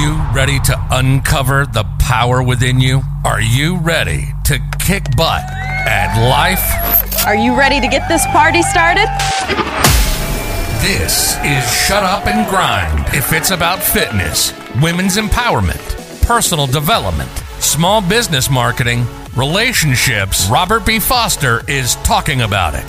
you ready to uncover the power within you? Are you ready to kick butt at life? Are you ready to get this party started? This is Shut Up and Grind. If it's about fitness, women's empowerment, personal development, small business marketing, relationships, Robert B. Foster is talking about it.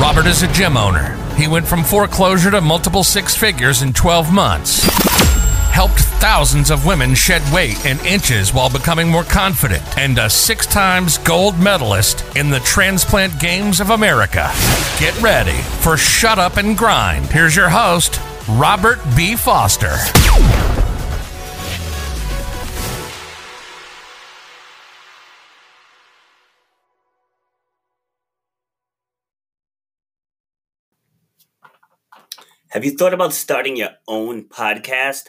Robert is a gym owner. He went from foreclosure to multiple six figures in 12 months. Helped thousands of women shed weight in inches while becoming more confident, and a six times gold medalist in the Transplant Games of America. Get ready for Shut Up and Grind. Here's your host, Robert B. Foster. Have you thought about starting your own podcast?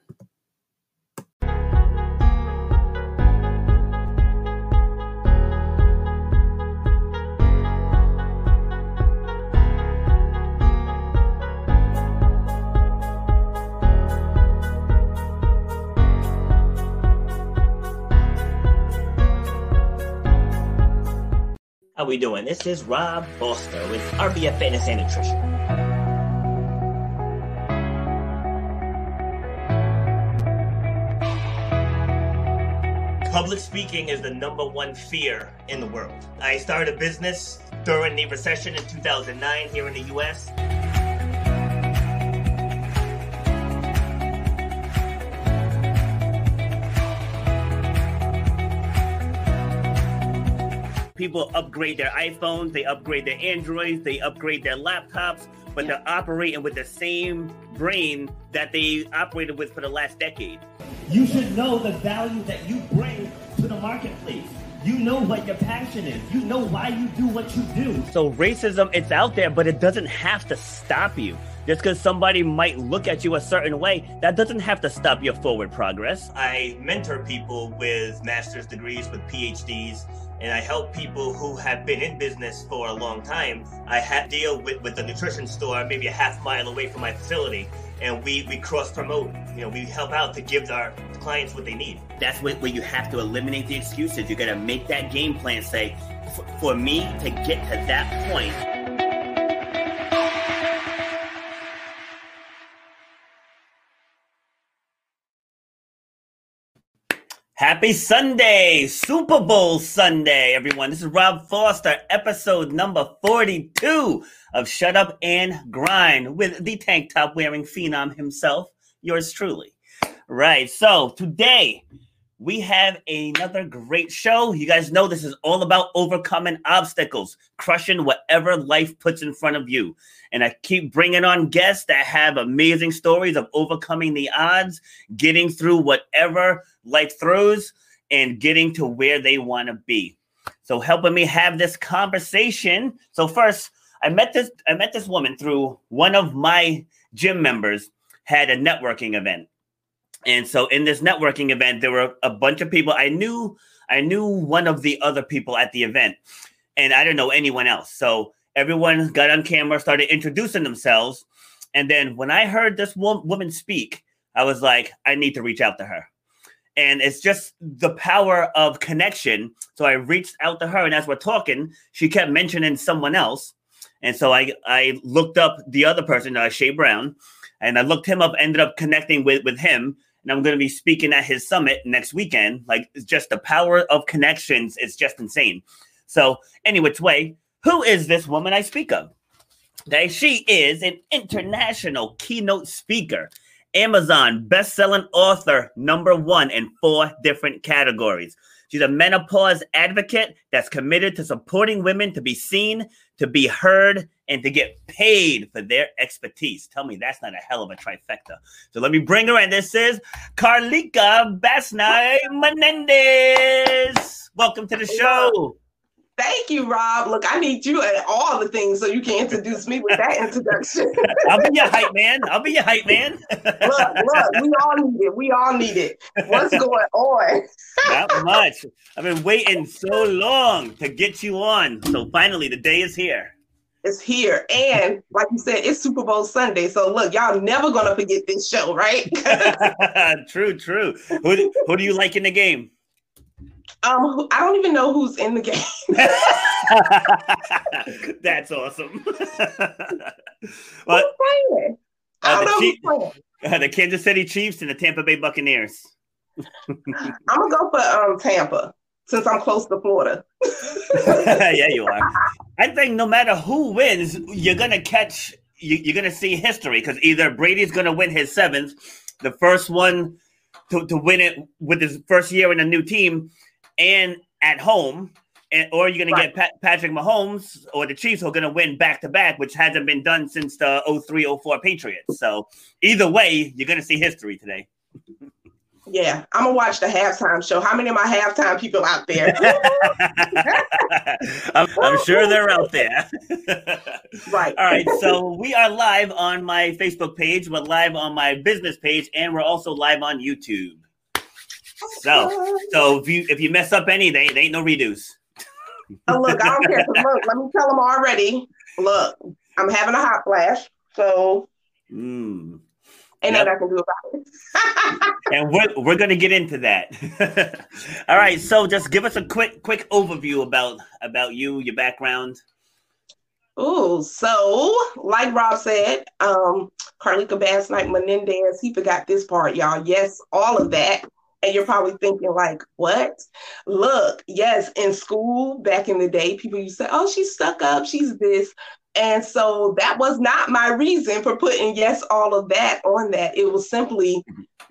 How we doing? This is Rob Foster with RBF Fitness and Nutrition. Public speaking is the number one fear in the world. I started a business during the recession in 2009 here in the US. People upgrade their iPhones, they upgrade their Androids, they upgrade their laptops, but they're operating with the same brain that they operated with for the last decade. You should know the value that you bring to the marketplace. You know what your passion is. You know why you do what you do. So racism, it's out there, but it doesn't have to stop you. Just because somebody might look at you a certain way, that doesn't have to stop your forward progress. I mentor people with master's degrees, with PhDs, and I help people who have been in business for a long time. I have deal with, with the nutrition store maybe a half mile away from my facility, and we, we cross promote. You know, we help out to give our clients what they need. That's where, where you have to eliminate the excuses. You got to make that game plan. Say, for me to get to that point. Happy Sunday, Super Bowl Sunday, everyone. This is Rob Foster, episode number 42 of Shut Up and Grind with the tank top wearing phenom himself, yours truly. Right, so today we have another great show. You guys know this is all about overcoming obstacles, crushing whatever life puts in front of you. And I keep bringing on guests that have amazing stories of overcoming the odds, getting through whatever life throws, and getting to where they want to be. So helping me have this conversation. So first, I met this I met this woman through one of my gym members had a networking event and so in this networking event, there were a bunch of people. I knew I knew one of the other people at the event, and I didn't know anyone else. So everyone got on camera, started introducing themselves, and then when I heard this wo- woman speak, I was like, I need to reach out to her. And it's just the power of connection. So I reached out to her, and as we're talking, she kept mentioning someone else. And so I I looked up the other person, uh, Shay Brown, and I looked him up, ended up connecting with with him and I'm going to be speaking at his summit next weekend. Like, it's just the power of connections. It's just insane. So, anyway, way, who is this woman I speak of? That she is an international keynote speaker, Amazon best-selling author number one in four different categories. She's a menopause advocate that's committed to supporting women to be seen, to be heard, and to get paid for their expertise. Tell me that's not a hell of a trifecta. So let me bring her in. This is Carlika Basnai Menendez. Welcome to the show. Thank you, Rob. Look, I need you at all the things so you can introduce me with that introduction. I'll be your hype man. I'll be your hype man. look, look, we all need it. We all need it. What's going on? Not much. I've been waiting so long to get you on. So finally, the day is here. It's here. And like you said, it's Super Bowl Sunday. So look, y'all never gonna forget this show, right? true, true. Who do, who do you like in the game? Um, I don't even know who's in the game. That's awesome. what? Uh, the, Chief, uh, the Kansas City Chiefs and the Tampa Bay Buccaneers. I'm gonna go for um, Tampa since I'm close to Florida. yeah, you are. I think no matter who wins, you're gonna catch. You, are gonna see history because either Brady's gonna win his seventh, the first one to, to win it with his first year in a new team, and at home, and, or you're going right. to get Pat, Patrick Mahomes or the Chiefs who are going to win back to back, which hasn't been done since the 03 04 Patriots. So either way, you're going to see history today. Yeah, I'm gonna watch the halftime show. How many of my halftime people out there? I'm, I'm, sure they're out there. right. All right. So we are live on my Facebook page. We're live on my business page, and we're also live on YouTube. So, so if you if you mess up any, they, they ain't no redos. oh, look, I don't care. Look, let me tell them already. Look, I'm having a hot flash, so mm. ain't yep. nothing I can do about it. and we're we're gonna get into that. All right, so just give us a quick quick overview about about you, your background. Oh, so like Rob said, um, Carlika Bass Knight Menendez, he forgot this part, y'all. Yes, all of that and you're probably thinking, like, what? Look, yes, in school back in the day, people used to say, oh, she's stuck up, she's this. And so that was not my reason for putting yes, all of that on that. It was simply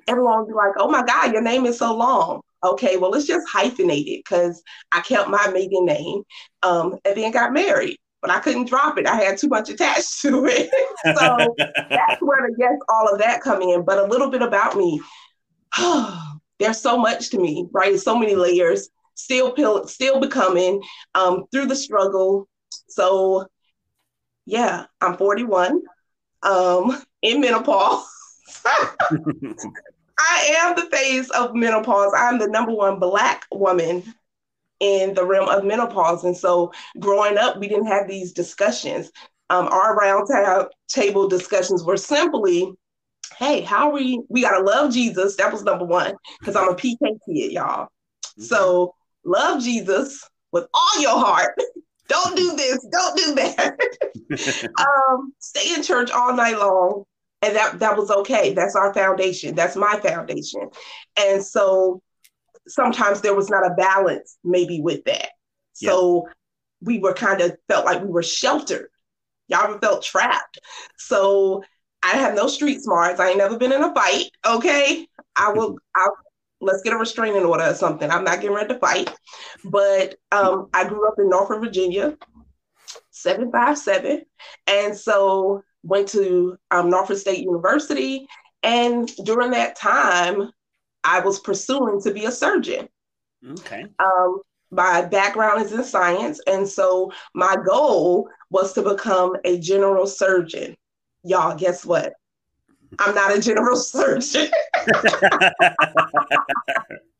everyone would be like, oh my God, your name is so long. Okay, well, it's just hyphenated because I kept my maiden name um, and then got married but I couldn't drop it. I had too much attached to it. so that's where the yes, all of that come in. But a little bit about me. there's so much to me, right? So many layers, still pill, still becoming um, through the struggle. So yeah, I'm 41, um, in menopause. I am the face of menopause. I'm the number one black woman in the realm of menopause. And so growing up, we didn't have these discussions. Um, our round table discussions were simply hey, how are we? We gotta love Jesus. That was number one because I'm a PK kid, y'all. Mm-hmm. So love Jesus with all your heart. don't do this. Don't do that. um, stay in church all night long, and that that was okay. That's our foundation. That's my foundation. And so sometimes there was not a balance maybe with that. So we were kind of felt like we were sheltered. Y'all felt trapped. So I have no street smarts. I ain't never been in a fight. Okay. I will I'll let's get a restraining order or something. I'm not getting ready to fight. But um, I grew up in Norfolk, Virginia, 757. And so went to um, Norfolk State University. And during that time, I was pursuing to be a surgeon. Okay. Um, my background is in science. And so my goal was to become a general surgeon y'all, guess what? I'm not a general surgeon. I'm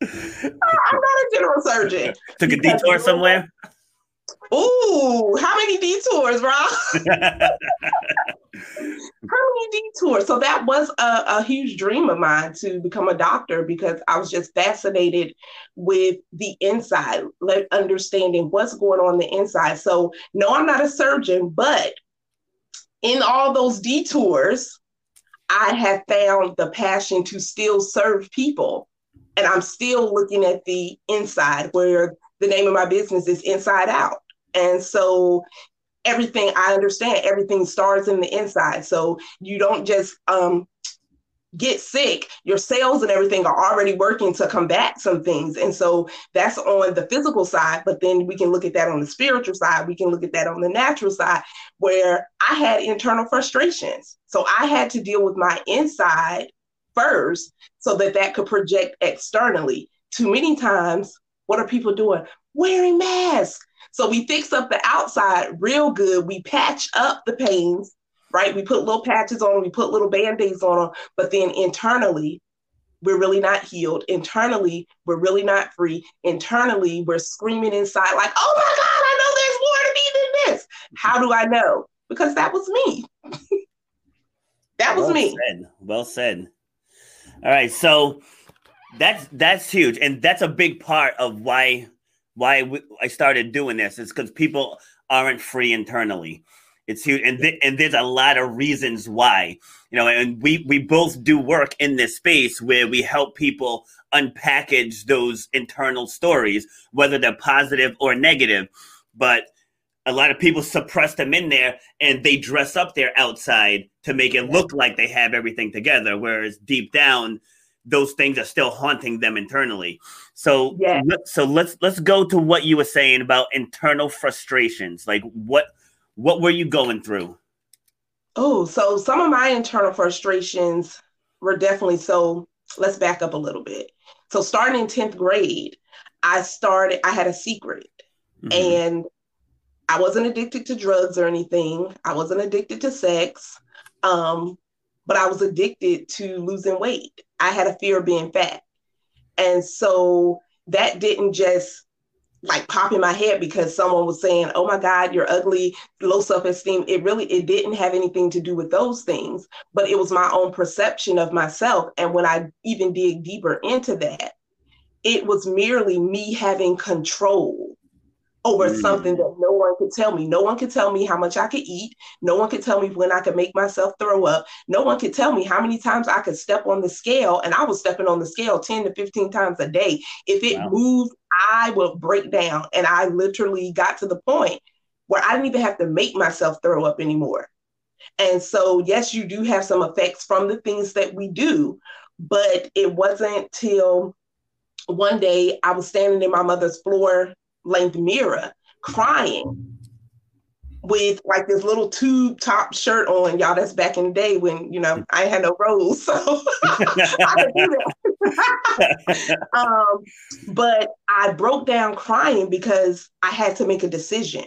not a general surgeon. Took a detour somewhere. Ooh, how many detours, Rob? how many detours? So that was a, a, huge dream of mine to become a doctor because I was just fascinated with the inside, like understanding what's going on the inside. So no, I'm not a surgeon, but in all those detours, I have found the passion to still serve people. And I'm still looking at the inside where the name of my business is Inside Out. And so everything I understand, everything starts in the inside. So you don't just um, get sick, your cells and everything are already working to combat some things. And so that's on the physical side. But then we can look at that on the spiritual side. We can look at that on the natural side, where I had internal frustrations. So I had to deal with my inside first so that that could project externally. Too many times, what are people doing? Wearing masks. So we fix up the outside real good. We patch up the pains right? We put little patches on, we put little band-aids on them, but then internally, we're really not healed. Internally, we're really not free. Internally, we're screaming inside, like, oh my God, I know there's more to me than this. How do I know? Because that was me. that was well me. Said. Well said. All right. So that's that's huge. And that's a big part of why why I started doing this is because people aren't free internally. It's huge, and th- and there's a lot of reasons why. You know, and we we both do work in this space where we help people unpackage those internal stories, whether they're positive or negative. But a lot of people suppress them in there, and they dress up their outside to make it look like they have everything together, whereas deep down, those things are still haunting them internally. So yeah. so let's let's go to what you were saying about internal frustrations. Like what what were you going through? Oh, so some of my internal frustrations were definitely so. Let's back up a little bit. So, starting in 10th grade, I started, I had a secret mm-hmm. and I wasn't addicted to drugs or anything. I wasn't addicted to sex, um, but I was addicted to losing weight. I had a fear of being fat. And so that didn't just like popping my head because someone was saying, "Oh my God, you're ugly, low self-esteem." It really it didn't have anything to do with those things, but it was my own perception of myself. And when I even dig deeper into that, it was merely me having control over mm. something that no one could tell me. No one could tell me how much I could eat. No one could tell me when I could make myself throw up. No one could tell me how many times I could step on the scale. And I was stepping on the scale 10 to 15 times a day. If it wow. moved, I would break down. And I literally got to the point where I didn't even have to make myself throw up anymore. And so, yes, you do have some effects from the things that we do, but it wasn't till one day I was standing in my mother's floor length mirror crying with like this little tube top shirt on, y'all. That's back in the day when you know I had no rolls, so um, but I broke down crying because I had to make a decision.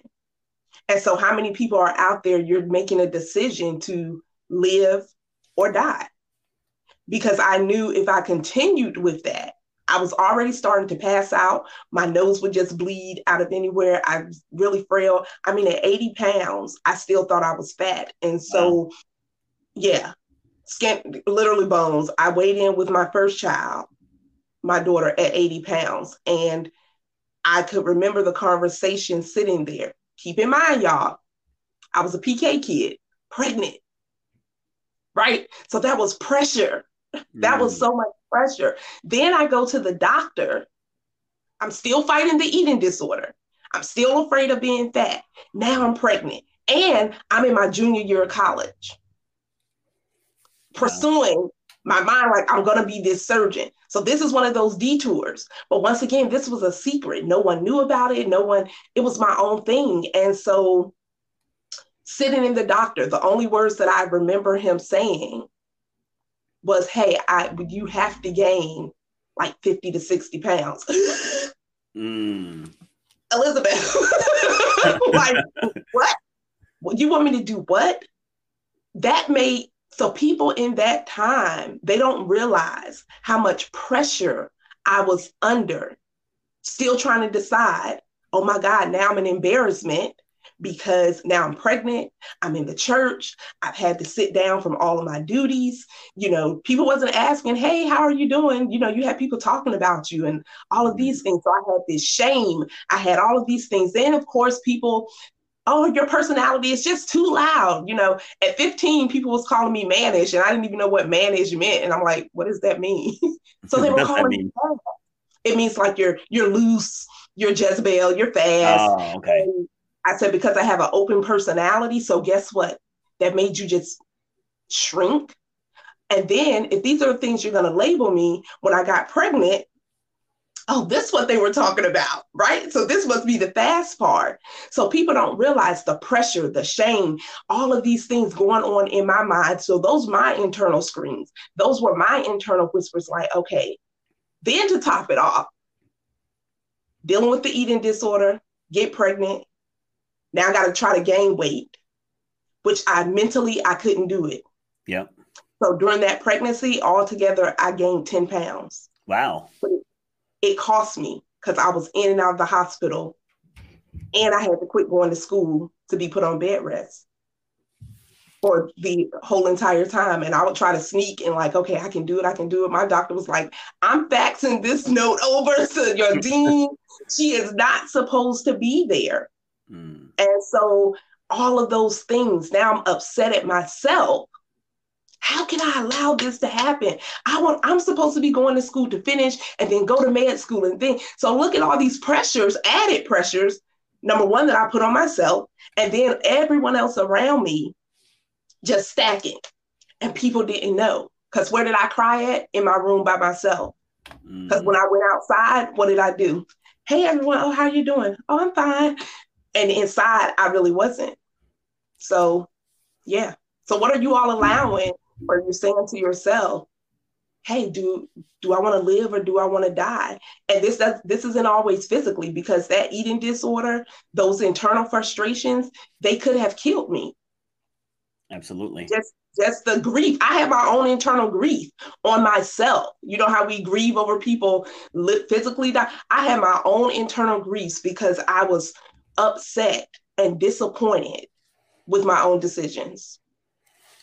And so, how many people are out there? You're making a decision to live or die, because I knew if I continued with that, I was already starting to pass out. My nose would just bleed out of anywhere. I was really frail. I mean, at 80 pounds, I still thought I was fat. And so, wow. yeah, skin, literally bones. I weighed in with my first child, my daughter, at 80 pounds. And I could remember the conversation sitting there. Keep in mind, y'all, I was a PK kid, pregnant, right? So that was pressure. That mm. was so much pressure. Then I go to the doctor. I'm still fighting the eating disorder. I'm still afraid of being fat. Now I'm pregnant and I'm in my junior year of college. Pursuing my mind like I'm going to be this surgeon. So this is one of those detours. But once again, this was a secret. No one knew about it. No one, it was my own thing. And so sitting in the doctor, the only words that I remember him saying was, hey, I you have to gain like 50 to 60 pounds. mm. Elizabeth, like, what? You want me to do what? That made so people in that time, they don't realize how much pressure I was under, still trying to decide, oh my God, now I'm an embarrassment because now I'm pregnant, I'm in the church, I've had to sit down from all of my duties. You know, people wasn't asking, hey, how are you doing? You know, you had people talking about you and all of these things. So I had this shame. I had all of these things. Then, of course, people oh your personality is just too loud you know at 15 people was calling me mannish and i didn't even know what mannish meant and i'm like what does that mean so they were calling me it means like you're you're loose you're jezebel you're fast oh, okay and I said, because I have an open personality. So guess what? That made you just shrink. And then if these are the things you're going to label me when I got pregnant, oh, this is what they were talking about, right? So this must be the fast part. So people don't realize the pressure, the shame, all of these things going on in my mind. So those my internal screams. Those were my internal whispers like, okay. Then to top it off, dealing with the eating disorder, get pregnant. Now I got to try to gain weight, which I mentally I couldn't do it. Yeah. So during that pregnancy, altogether, I gained 10 pounds. Wow. But it, it cost me because I was in and out of the hospital and I had to quit going to school to be put on bed rest for the whole entire time. And I would try to sneak and like, okay, I can do it. I can do it. My doctor was like, I'm faxing this note over to your dean. She is not supposed to be there. Mm. And so all of those things, now I'm upset at myself how can I allow this to happen? I want I'm supposed to be going to school to finish and then go to med school and then so look at all these pressures, added pressures. Number one that I put on myself, and then everyone else around me just stacking. And people didn't know. Because where did I cry at? In my room by myself. Because mm. when I went outside, what did I do? Hey everyone, oh, how you doing? Oh, I'm fine. And inside, I really wasn't. So yeah. So what are you all allowing or you're saying to yourself, hey, do do I want to live or do I want to die? And this does this isn't always physically because that eating disorder, those internal frustrations, they could have killed me. Absolutely. Just just the grief. I have my own internal grief on myself. You know how we grieve over people physically die. I have my own internal griefs because I was upset and disappointed with my own decisions.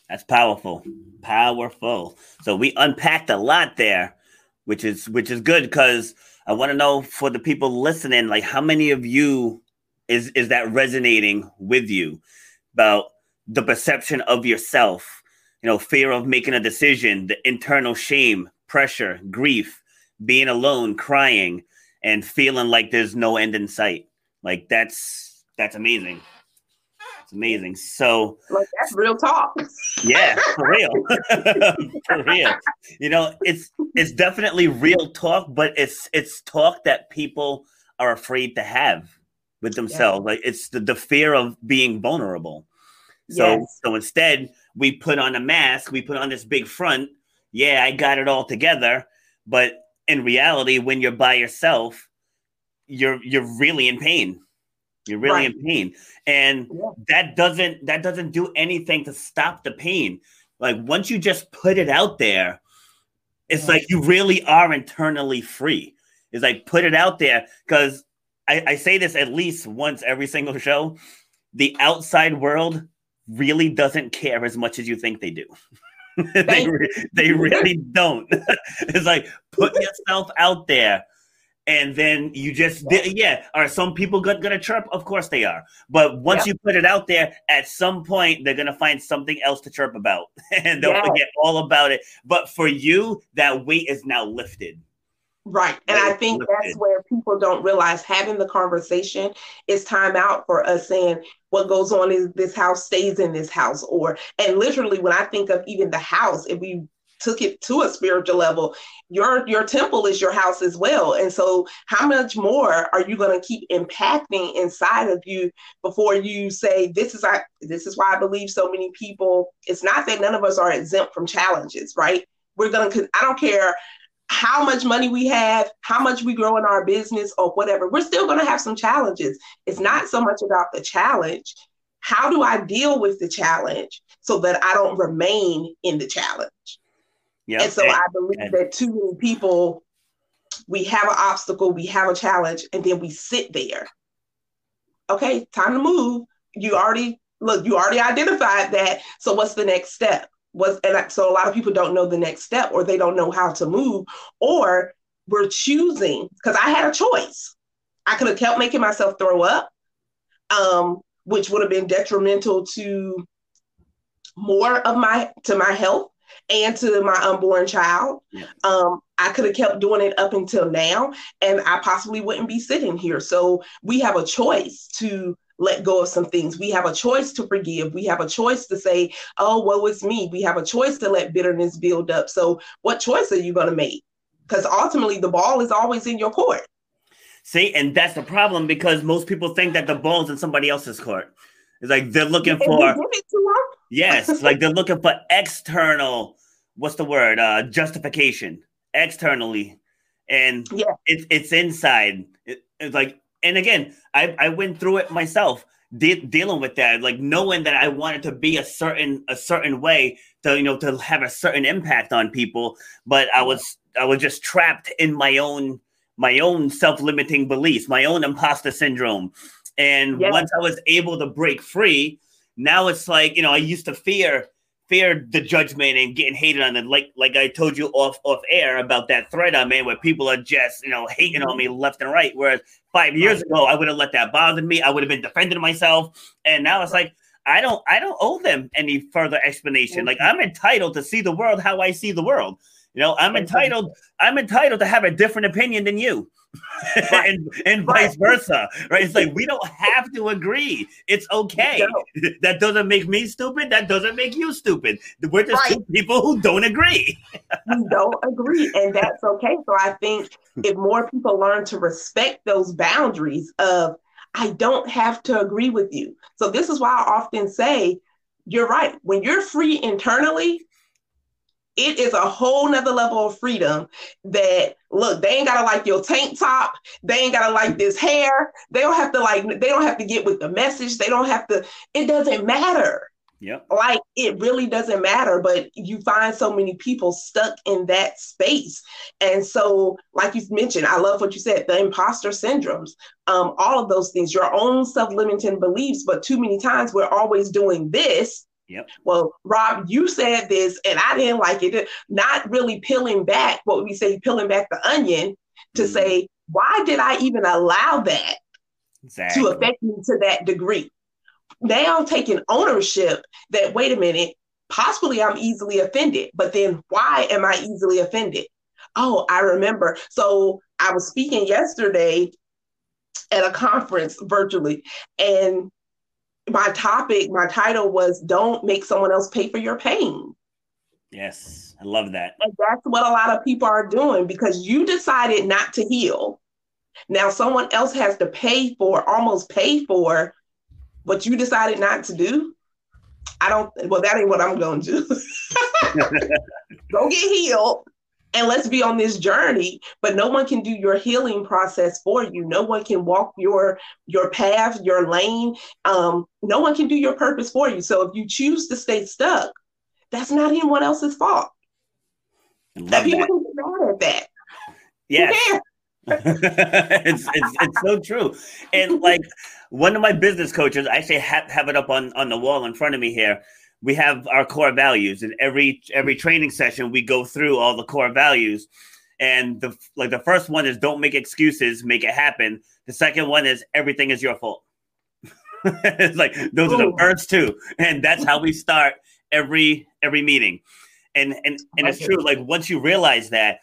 That's powerful. Powerful. So we unpacked a lot there, which is which is good because I want to know for the people listening, like how many of you is is that resonating with you about the perception of yourself, you know, fear of making a decision, the internal shame, pressure, grief, being alone, crying, and feeling like there's no end in sight. Like that's that's amazing. It's amazing. So like that's real talk. Yeah, for real. for real. You know, it's it's definitely real talk, but it's it's talk that people are afraid to have with themselves. Yeah. Like it's the, the fear of being vulnerable. So yes. so instead we put on a mask, we put on this big front. Yeah, I got it all together. But in reality, when you're by yourself, you're you're really in pain you're really right. in pain. And yeah. that doesn't that doesn't do anything to stop the pain. Like once you just put it out there, it's yeah. like you really are internally free. It's like put it out there because I, I say this at least once every single show. The outside world really doesn't care as much as you think they do. they, they really don't. it's like put yourself out there and then you just yeah are some people gonna chirp? Of course they are. But once you put it out there at some point they're gonna find something else to chirp about and they'll forget all about it. But for you that weight is now lifted. Right. And i think lifted. that's where people don't realize having the conversation is time out for us saying what goes on in this house stays in this house or and literally when i think of even the house if we took it to a spiritual level. Your your temple is your house as well. And so how much more are you going to keep impacting inside of you before you say this is I this is why I believe so many people it's not that none of us are exempt from challenges right? We're going to I don't care how much money we have how much we grow in our business or whatever we're still going to have some challenges. It's not so much about the challenge. How do I deal with the challenge so that I don't remain in the challenge Yep. And so and, I believe and, that too many people, we have an obstacle, we have a challenge, and then we sit there. Okay, time to move. You already look, you already identified that. So what's the next step? Was and so a lot of people don't know the next step or they don't know how to move, or we're choosing because I had a choice. I could have kept making myself throw up, um, which would have been detrimental to more of my to my health and to my unborn child. Yeah. Um, I could have kept doing it up until now, and I possibly wouldn't be sitting here. So we have a choice to let go of some things. We have a choice to forgive. We have a choice to say, oh, woe is me. We have a choice to let bitterness build up. So, what choice are you going to make? Because ultimately, the ball is always in your court. See, and that's the problem because most people think that the ball's in somebody else's court. It's like they're looking for yes, like they're looking for external. What's the word? Uh, justification externally, and yeah. it's it's inside. It, it's like, and again, I I went through it myself, de- dealing with that, like knowing that I wanted to be a certain a certain way to you know to have a certain impact on people, but I was I was just trapped in my own my own self-limiting beliefs, my own imposter syndrome. And yeah. once I was able to break free, now it's like, you know, I used to fear fear the judgment and getting hated on. And like like I told you off off air about that thread I made where people are just, you know, hating on me mm-hmm. left and right. Whereas five years ago, I would have let that bother me. I would have been defending myself. And now it's like I don't I don't owe them any further explanation. Mm-hmm. Like I'm entitled to see the world how I see the world. You know, I'm entitled. I'm entitled to have a different opinion than you, right. and and right. vice versa. Right? It's like we don't have to agree. It's okay. That doesn't make me stupid. That doesn't make you stupid. We're just right. two people who don't agree. don't agree, and that's okay. So I think if more people learn to respect those boundaries of I don't have to agree with you. So this is why I often say, you're right. When you're free internally, it is a whole nother level of freedom that look, they ain't gotta like your tank top, they ain't gotta like this hair, they don't have to like they don't have to get with the message, they don't have to, it doesn't matter. Yep. Like it really doesn't matter, but you find so many people stuck in that space. And so, like you mentioned, I love what you said, the imposter syndromes, um, all of those things, your own self-limiting beliefs, but too many times we're always doing this Yep. Well, Rob, you said this and I didn't like it. Not really peeling back what we say, peeling back the onion to mm. say, why did I even allow that exactly. to affect me to that degree? Now taking ownership that, wait a minute, possibly I'm easily offended, but then why am I easily offended? Oh, I remember. So I was speaking yesterday at a conference virtually, and my topic, my title was Don't Make Someone Else Pay for Your Pain. Yes, I love that. And that's what a lot of people are doing because you decided not to heal. Now someone else has to pay for, almost pay for what you decided not to do. I don't, well, that ain't what I'm going to do. Go get healed and let's be on this journey but no one can do your healing process for you. No one can walk your your path your lane. Um, no one can do your purpose for you. So if you choose to stay stuck that's not anyone else's fault. That people can get mad at that. Yeah it's, it's it's so true. And like one of my business coaches i actually have, have it up on on the wall in front of me here we have our core values and every every mm. training session we go through all the core values. And the like the first one is don't make excuses make it happen. The second one is everything is your fault. It's like those Ooh. are the first two and that's how we start every every meeting. And and and it's true like once you realize that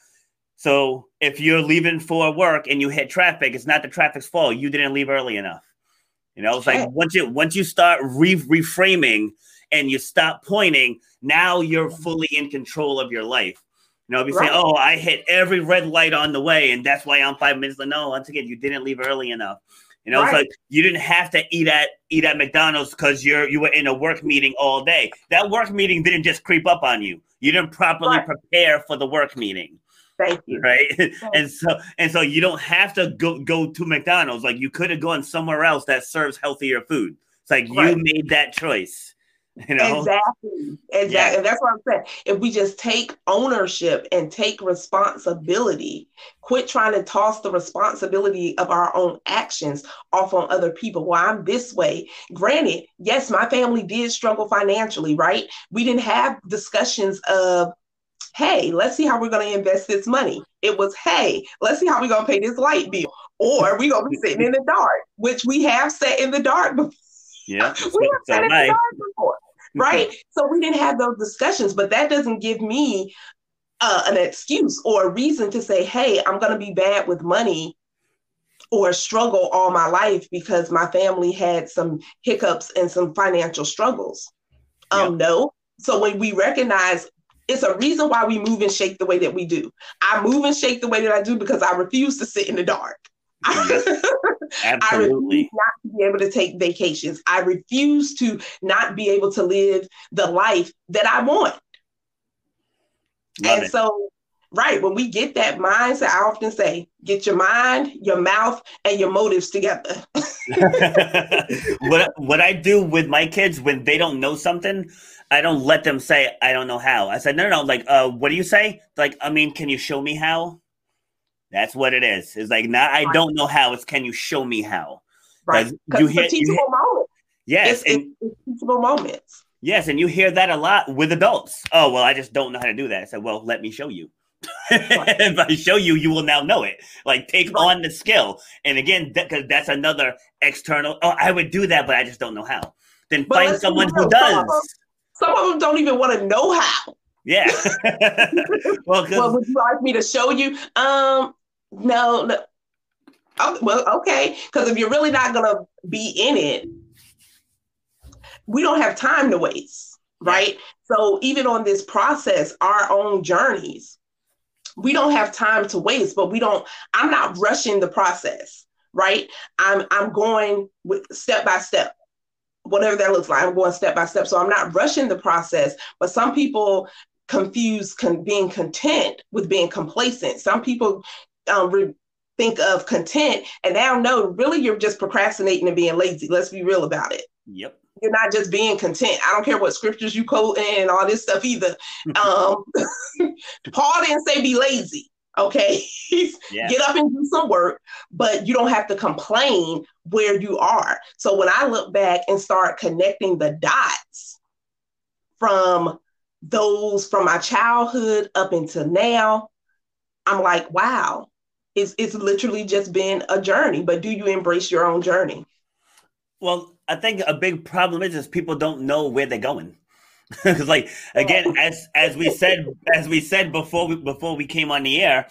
so if you're leaving for work and you hit traffic it's not the traffic's fault. You didn't leave early enough. You know it's like once you once you start re- reframing and you stop pointing, now you're fully in control of your life. You know, if you right. say, "Oh, I hit every red light on the way, and that's why I'm five minutes late," no, once again, you didn't leave early enough. You know, right. it's like you didn't have to eat at eat at McDonald's because you're you were in a work meeting all day. That work meeting didn't just creep up on you. You didn't properly right. prepare for the work meeting. Thank you. Right. Thank and so and so you don't have to go go to McDonald's. Like you could have gone somewhere else that serves healthier food. It's like you made that choice. You know? Exactly. Exactly. Yeah. That's what I'm saying. If we just take ownership and take responsibility, quit trying to toss the responsibility of our own actions off on other people. Well, I'm this way. Granted, yes, my family did struggle financially, right? We didn't have discussions of, hey, let's see how we're going to invest this money. It was, hey, let's see how we're going to pay this light bill. Or we're going to be sitting in the dark, which we have sat in the dark before. Yeah. we have sat in the dark before right? so we didn't have those discussions, but that doesn't give me uh, an excuse or a reason to say, hey, I'm going to be bad with money or struggle all my life because my family had some hiccups and some financial struggles. Um, yep. No. So when we recognize it's a reason why we move and shake the way that we do. I move and shake the way that I do because I refuse to sit in the dark. Absolutely. I refuse not to be able to take vacations. I refuse to not be able to live the life that I want. Love and it. so, right, when we get that mindset, I often say, get your mind, your mouth, and your motives together. what what I do with my kids when they don't know something, I don't let them say I don't know how. I said, no, no, no. Like, uh, what do you say? Like, I mean, can you show me how? That's what it is. It's like not I don't know how. It's can you show me how? Right. You hear, teachable you moments. Yes, it's, and, it's teachable moments. Yes, and you hear that a lot with adults. Oh well, I just don't know how to do that. I said, well, let me show you. if I show you, you will now know it. Like take right. on the skill. And again, because that, that's another external. Oh, I would do that, but I just don't know how. Then but find someone who does. Some of, them, some of them don't even want to know how. Yeah. well, well, would you like me to show you? Um, no, no. Oh, well, okay. Because if you're really not gonna be in it, we don't have time to waste, right? So even on this process, our own journeys, we don't have time to waste, but we don't, I'm not rushing the process, right? I'm I'm going with step by step whatever that looks like. I'm going step by step. So I'm not rushing the process, but some people confuse con- being content with being complacent. Some people um, re- think of content and now know really you're just procrastinating and being lazy. Let's be real about it. Yep. You're not just being content. I don't care what scriptures you quote and all this stuff either. um, Paul didn't say be lazy. Okay. yeah. Get up and do some work, but you don't have to complain where you are. So when I look back and start connecting the dots from those from my childhood up until now, I'm like, wow, it's, it's literally just been a journey. But do you embrace your own journey? Well, I think a big problem is, is people don't know where they're going. Because, like again, as as we said, as we said before we, before we came on the air,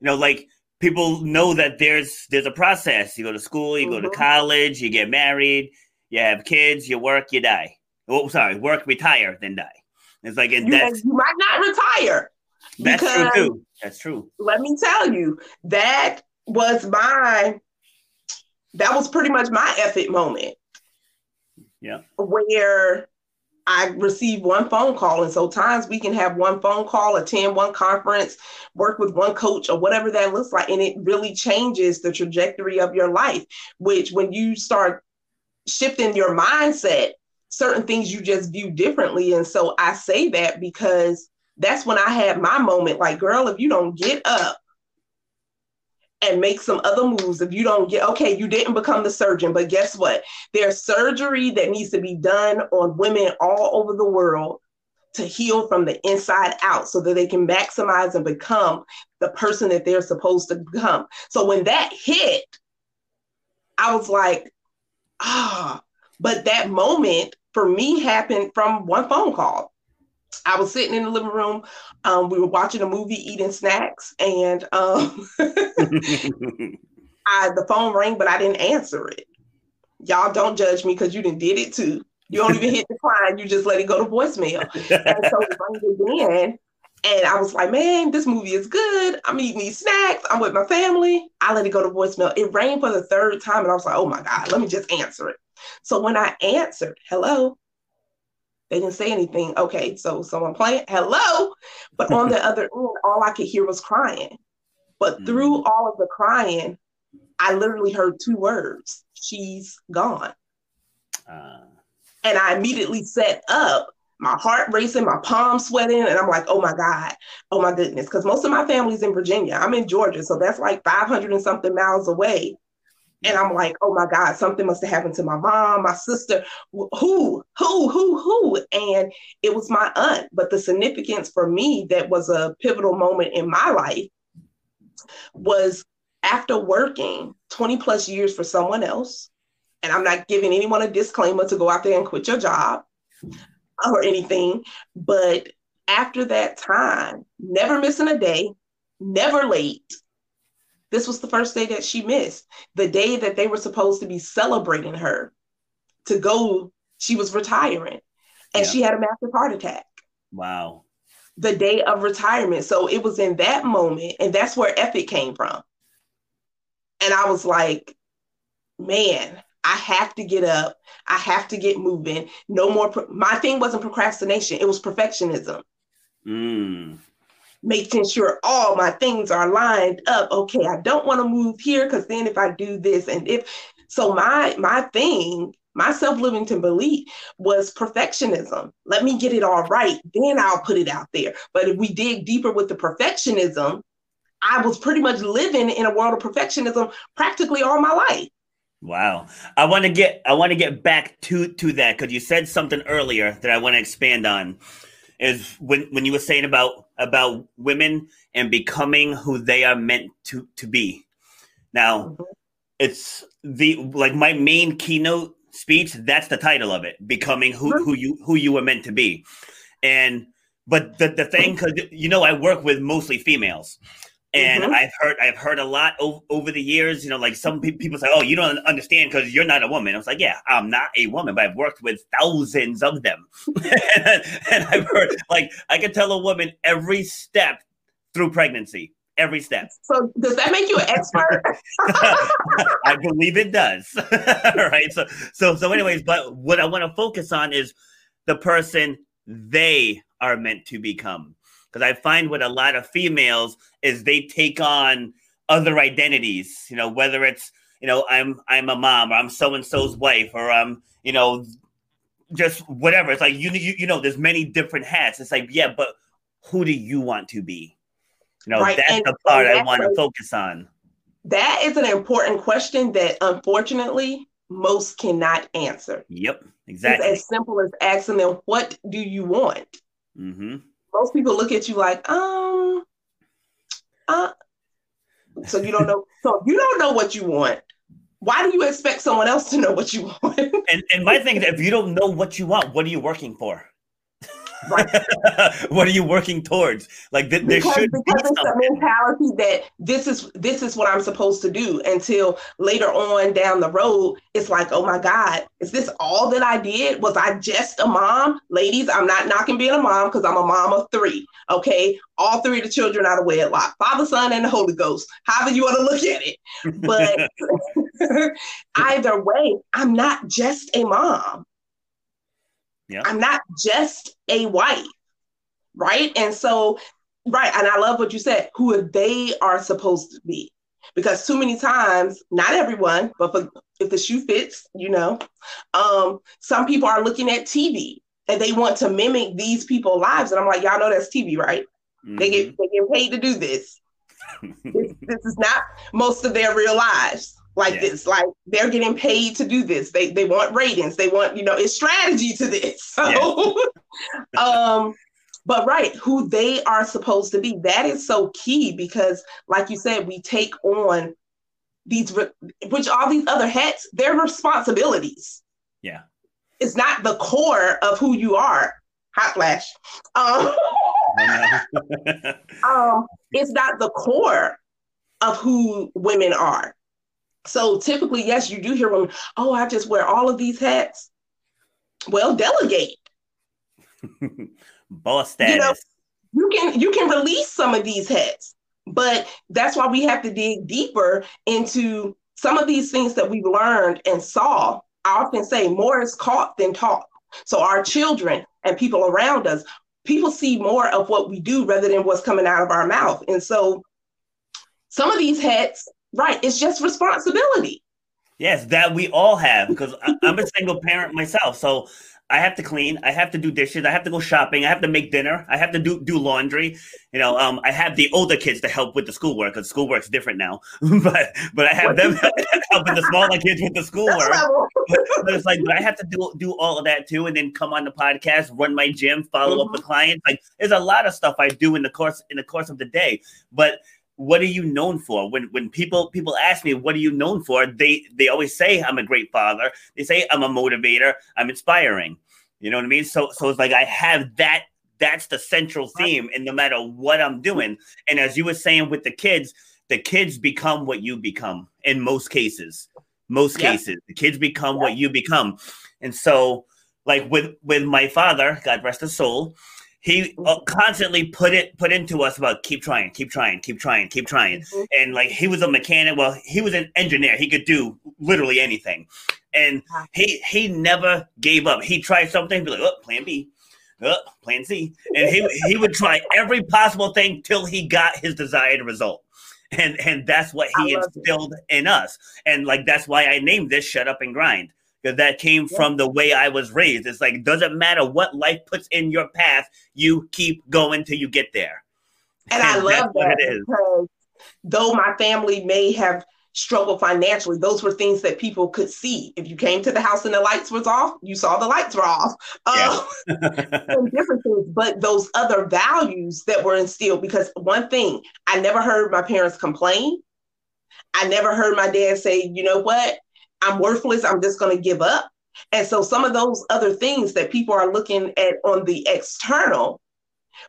you know, like people know that there's there's a process. You go to school, you mm-hmm. go to mm-hmm. college, you get married, you have kids, you work, you die. Oh, sorry, work, retire, then die. It's like, and you, that's you might not retire. That's true too. That's true. Let me tell you, that was my that was pretty much my effort moment. Yeah. Where I received one phone call. And so times we can have one phone call, attend one conference, work with one coach or whatever that looks like. And it really changes the trajectory of your life, which when you start shifting your mindset, certain things you just view differently. And so I say that because that's when I had my moment like, girl, if you don't get up and make some other moves, if you don't get, okay, you didn't become the surgeon, but guess what? There's surgery that needs to be done on women all over the world to heal from the inside out so that they can maximize and become the person that they're supposed to become. So when that hit, I was like, ah, but that moment for me happened from one phone call. I was sitting in the living room. Um, we were watching a movie, eating snacks, and um, I the phone rang, but I didn't answer it. Y'all don't judge me because you didn't did it too. You don't even hit decline. You just let it go to voicemail. and so it rang again, and I was like, man, this movie is good. I'm eating these snacks. I'm with my family. I let it go to voicemail. It rang for the third time, and I was like, oh my god, let me just answer it. So when I answered, hello, they didn't say anything. Okay, so someone playing, hello. But on the other end, all I could hear was crying. But through mm. all of the crying, I literally heard two words she's gone. Uh. And I immediately set up, my heart racing, my palms sweating, and I'm like, oh my God, oh my goodness. Because most of my family's in Virginia. I'm in Georgia, so that's like 500 and something miles away. And I'm like, oh my God, something must have happened to my mom, my sister, who, who, who, who? And it was my aunt. But the significance for me that was a pivotal moment in my life was after working 20 plus years for someone else, and I'm not giving anyone a disclaimer to go out there and quit your job or anything, but after that time, never missing a day, never late, this was the first day that she missed. The day that they were supposed to be celebrating her to go, she was retiring and Yeah. she had a massive heart attack Wow. the day of retirement. So it was in that moment, and that's where Epic came from. And I was like, man, I have to get up. I have to get moving. No more. Pro- My thing wasn't procrastination, it was perfectionism. Mm. Making sure all my things are lined up. Okay, I don't want to move here because then if I do this and if so, my my thing, my self-limiting belief was perfectionism. Let me get it all right, then I'll put it out there. But if we dig deeper with the perfectionism, I was pretty much living in a world of perfectionism practically all my life. Wow. I want to get I want to get back to to that because you said something earlier that I want to expand on. Is when when you were saying about about women and becoming who they are meant to to be. Now, mm-hmm. it's the like my main keynote speech. That's the title of it: becoming who mm-hmm. who you who you were meant to be. And but the the thing, because you know, I work with mostly females. And Mhm. I've heard I've heard a lot o- over the years. You know, like some pe- people say, "Oh, you don't understand because you're not a woman." I was like, "Yeah, I'm not a woman, but I've worked with thousands of them, and I've heard like I can tell a woman every step through pregnancy, every step. So does that make you an expert? I believe it does. right. So so so anyways, but what I want to focus on is the person they are meant to become. Because I find with a lot of females is they take on other identities, you know, whether it's, you know, I'm I'm a mom or I'm so and so's wife or I'm, you know, just whatever. It's like you, you you know, there's many different hats. It's like, yeah, but who do you want to be? You know, Right, that's and- the part and I want to focus on. that is an important question that unfortunately most cannot answer. Yep, It's exactly. as simple as asking them, "What do you want?" Mm-hmm. Most people look at you like, "Um, uh." So you don't know. So you don't know what you want. Why do you expect someone else to know what you want? And and my thing is, if you don't know what you want, what are you working for? Right. what are you working towards? Like th- there because, should be because it's the mentality that this is this is what I'm supposed to do until later on down the road it's like oh my god is this all that I did was I just a mom ladies I'm not knocking being a mom because I'm a mom of three okay all three of the children out of wedlock father son and the Holy Ghost however you want to look at it but either way I'm not just a mom Yeah. I'm not just a wife, right? And so, right, and I love what you said, who they are supposed to be. Because too many times, not everyone, but for, if the shoe fits, you know, um, some people are looking at TV and they want to mimic these people's lives. And I'm like, y'all know that's TV, right? They get they get paid to do this. this. This is not most of their real lives like Yeah. this. Like they're getting paid to do this. They they want ratings. They want you know it's strategy to this. So, um, but right, who they are supposed to be. That is so key because, like you said, we take on these which all these other hats. They're responsibilities. Yeah. It's not the core of who you are. Hot flash. Um, um, it's not the core of who women are. So typically, yes, you do hear women, oh, I just wear all of these hats. Well, delegate. Boss You know. You can you can release some of these hats, but that's why we have to dig deeper into some of these things that we've learned and saw. I often say more is caught than taught. So our children and people around us, people see more of what we do rather than what's coming out of our mouth. And so some of these hats, right, it's just responsibility. Yes, that we all have because I'm a single parent myself. So I have to clean, I have to do dishes, I have to go shopping, I have to make dinner, I have to do do laundry. You know, um, I have the older kids to help with the schoolwork because schoolwork's different now. but but I have them helping the smaller kids with the schoolwork. but it's like, but I have to do do all of that too, and then come on the podcast, run my gym, follow up with clients. Like, there's a lot of stuff I do in the course in the course of the day. But what are you known for? When when people people ask me, what are you known for? They they always say I'm a great father. They say I'm a motivator. I'm inspiring. You know what I mean? So so it's like I have that. That's the central theme, and no matter what I'm doing, and as you were saying with the kids, the kids become what you become in most cases. Most Yep. cases, the kids become what you become. And so, like with with my father, God rest his soul, he uh, constantly put it put into us about keep trying, keep trying, keep trying, keep trying. Mhm. And like he was a mechanic, well, he was an engineer. He could do literally anything. And he he never gave up. He tried something, be like, oh, plan B, uh, plan C. And he he would try every possible thing till he got his desired result. And and that's what he I love it. instilled in us. And like that's why I named this Shut Up and Grind. Because that came Yeah. from the way I was raised. It's like doesn't matter what life puts in your path, you keep going till you get there. And I love that because though my family may have struggled financially, those were things that people could see. If you came to the house and the lights was off, you saw the lights were off. Yeah. Um, and different things, but those other values that were instilled. Because one thing, I never heard my parents complain. I never heard my dad say, you know what, I'm worthless. I'm just going to give up. And so some of those other things that people are looking at on the external,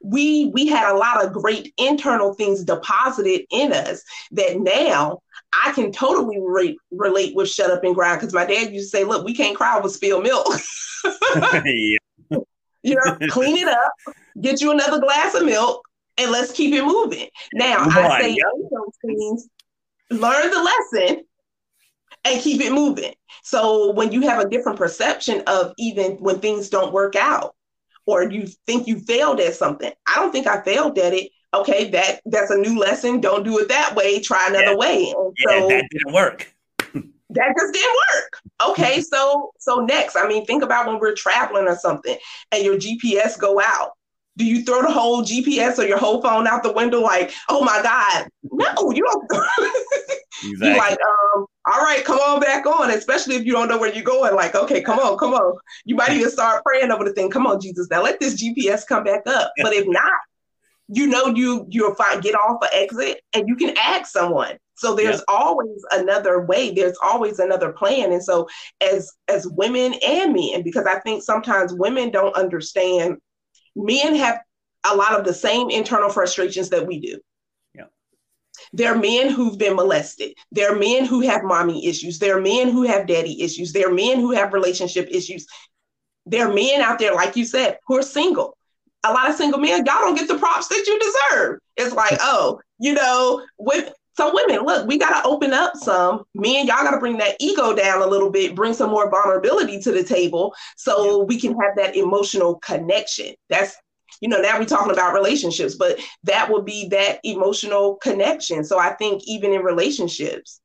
we we had a lot of great internal things deposited in us that now I can totally re- relate with shut up and grind because my dad used to say, look, we can't cry over spilled milk. yeah. you know, clean it up, get you another glass of milk, and let's keep it moving. Now, I say yeah. those things, learn the lesson and keep it moving. So when you have a different perception of even when things don't work out, or you think you failed at something, I don't think I failed at it. Okay, that that's a new lesson. Don't do it that way. Try another Yeah. way. And Yeah, so that didn't work. that just didn't work. Okay, so so next, I mean, think about when we're traveling or something and your GPS go out. Do you throw the whole GPS or your whole phone out the window like, oh my God? No, you don't. Exactly. you like, um, all right, come on back on, especially if you don't know where you're going. Like, okay, come on, come on. You might even start praying over the thing. Come on, Jesus, now let this GPS come back up. But if not, you know you you'll find get off an exit and you can ask someone. So there's always another way. There's always another plan. And so as as women and men, because I think sometimes women don't understand, men have a lot of the same internal frustrations that we do. There are men who've been molested. There are men who have mommy issues. There are men who have daddy issues. There are men who have relationship issues. There are men out there, like you said, who are single a lot of single men, y'all don't get the props that you deserve. It's like, oh, you know, with so women, look, we gotta open up some. Men, y'all gotta bring that ego down a little bit, bring some more vulnerability to the table so we can have that emotional connection. That's you know, now we're talking about relationships, but that would be that emotional connection. So I think even in relationships,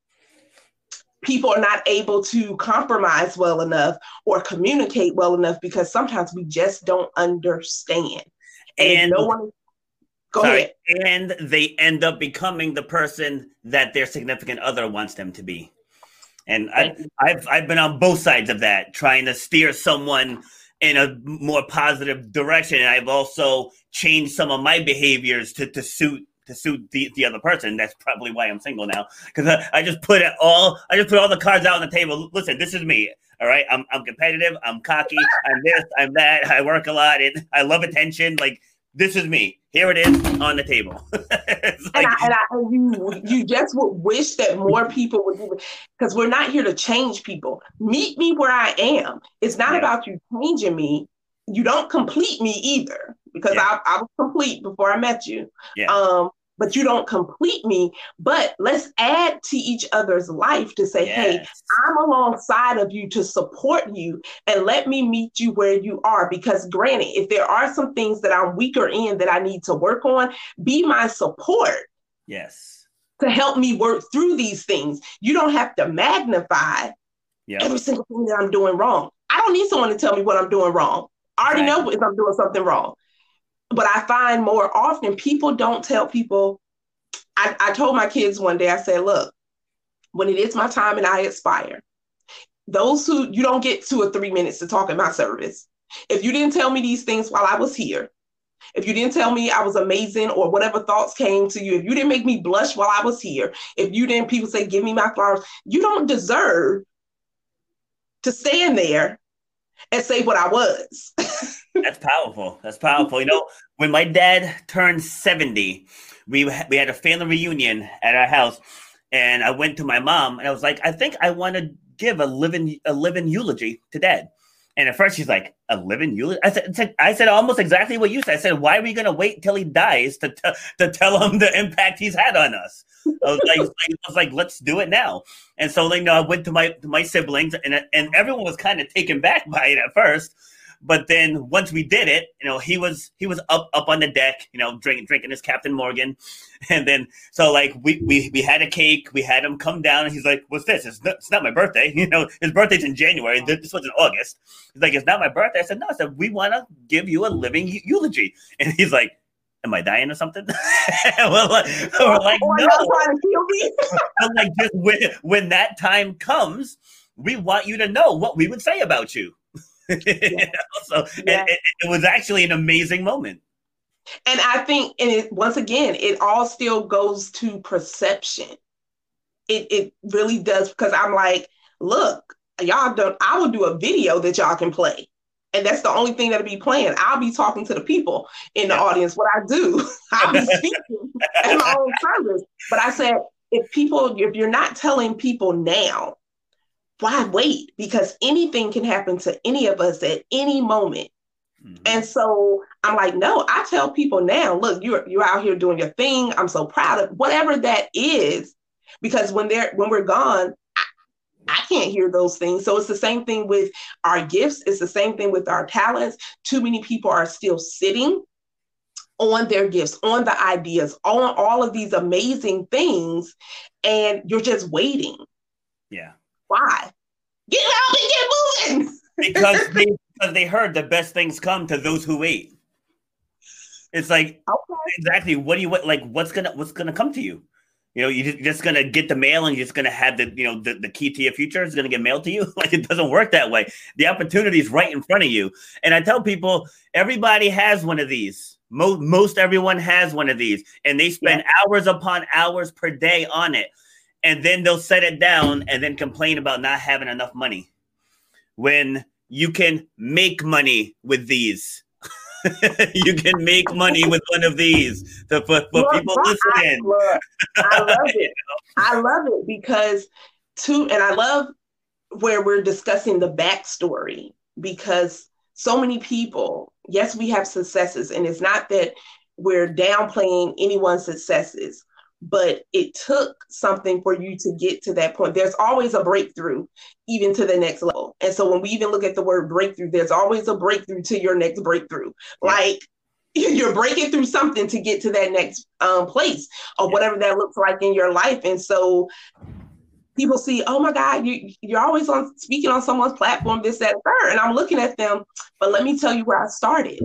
people are not able to compromise well enough or communicate well enough because sometimes we just don't understand. And, And- no one go Sorry. ahead. And they end up becoming the person that their significant other wants them to be. And I, I've I've been on both sides of that, trying to steer someone in a more positive direction. And I've also changed some of my behaviors to, to suit to suit the, the other person. That's probably why I'm single now. Because I, I just put it all I just put all the cards out on the table. Listen, this is me. All right. I'm I'm competitive, I'm cocky, I'm this, I'm that, I work a lot, and I love attention. Like this is me. Here it is on the table. It's And, like- I, and, I, you, you just would wish that more people would do it because we're not here to change people. Meet me where I am. It's not Yeah. about you changing me. You don't complete me either because Yeah. I, I was complete before I met you. Yeah. Um, but you don't complete me. But let's add to each other's life to say, hey, I'm alongside of you to support you and let me meet you where you are. Because, granted, if there are some things that I'm weaker in that I need to work on, be my support Yes. to help me work through these things. You don't have to magnify Yeah. every single thing that I'm doing wrong. I don't need someone to tell me what I'm doing wrong. I already know if I'm doing something wrong. But I find more often people don't tell people. I, I told my kids one day, I said, look, when it is my time and I expire, those who you don't get two or three minutes to talk in my service. If you didn't tell me these things while I was here, if you didn't tell me I was amazing or whatever thoughts came to you, if you didn't make me blush while I was here, if you didn't, people say, give me my flowers, you don't deserve to stand there and say what I was. That's powerful. That's powerful. You know, when my dad turned 70, we we had a family reunion at our house, and I went to my mom and I was like, I think I want to give a living a living eulogy to dad. And at first she's like, a living eulogy? I said, I said almost exactly what you said. I said, why are we going to wait till he dies to, t- to tell him the impact he's had on us? I was, like, I was like, let's do it now. And so, like, you know, I went to my to my siblings, and and everyone was kind of taken back by it at first. But then once we did it, you know, he was he was up up on the deck, you know, drinking drinking his Captain Morgan, and then so like we we we had a cake, we had him come down, and he's like, "What's this? It's not, it's not my birthday, you know. His birthday's in January. This was in August. He's like, "It's not my birthday." I said, "No." I said, "We want to give you a living eulogy," and he's like. Am I dying or something? we're like, we're like Or no. y'all to kill me? I'm like, just when, when that time comes, we want you to know what we would say about you. So Yeah. it, it, it was actually an amazing moment. And I think, and it, once again, it all still goes to perception. It it really does because I'm like, look, y'all don't. I will do a video that y'all can play, and that's the only thing that'll be playing. I'll be talking to the people in the Yeah. audience. What I do, I'll be speaking at my own service. But I said, if people, if you're not telling people now, why wait? Because anything can happen to any of us at any moment. Mhm. And so I'm like, no, I tell people now, look, you're you're out here doing your thing. I'm so proud of whatever that is, because when they're when we're gone, I, I can't hear those things. So it's the same thing with our gifts. It's the same thing with our talents. Too many people are still sitting on their gifts, on the ideas, on all of these amazing things, and you're just waiting. Yeah, Why? Get out and get moving. because they because they heard the best things come to those who wait. It's like Okay. exactly what do you what like what's gonna what's gonna come to you? You know, you're just, gonna get the mail and you're just gonna have the you know the, the key to your future is gonna get mailed to you. Like it doesn't work that way. The opportunity is right in front of you. And I tell people everybody has one of these. Most most everyone has one of these, and they spend hours upon hours per day on it. And then they'll set it down and then complain about not having enough money. When you can make money with these. you can make money with one of these. So for, for Look, people look, I, listening, look, I love it. I love it because too, and I love where we're discussing the backstory because so many people, yes, we have successes, and it's not that we're downplaying anyone's successes, but it took something for you to get to that point. There's always a breakthrough, even to the next level. And so when we even look at the word breakthrough, there's always a breakthrough to your next breakthrough. Yeah. Like you're breaking through something to get to that next um, place or Yeah. whatever that looks like in your life. And so people see, oh my God, you you're always on speaking on someone's platform, this, that, and third. And I'm looking at them, but let me tell you where I started.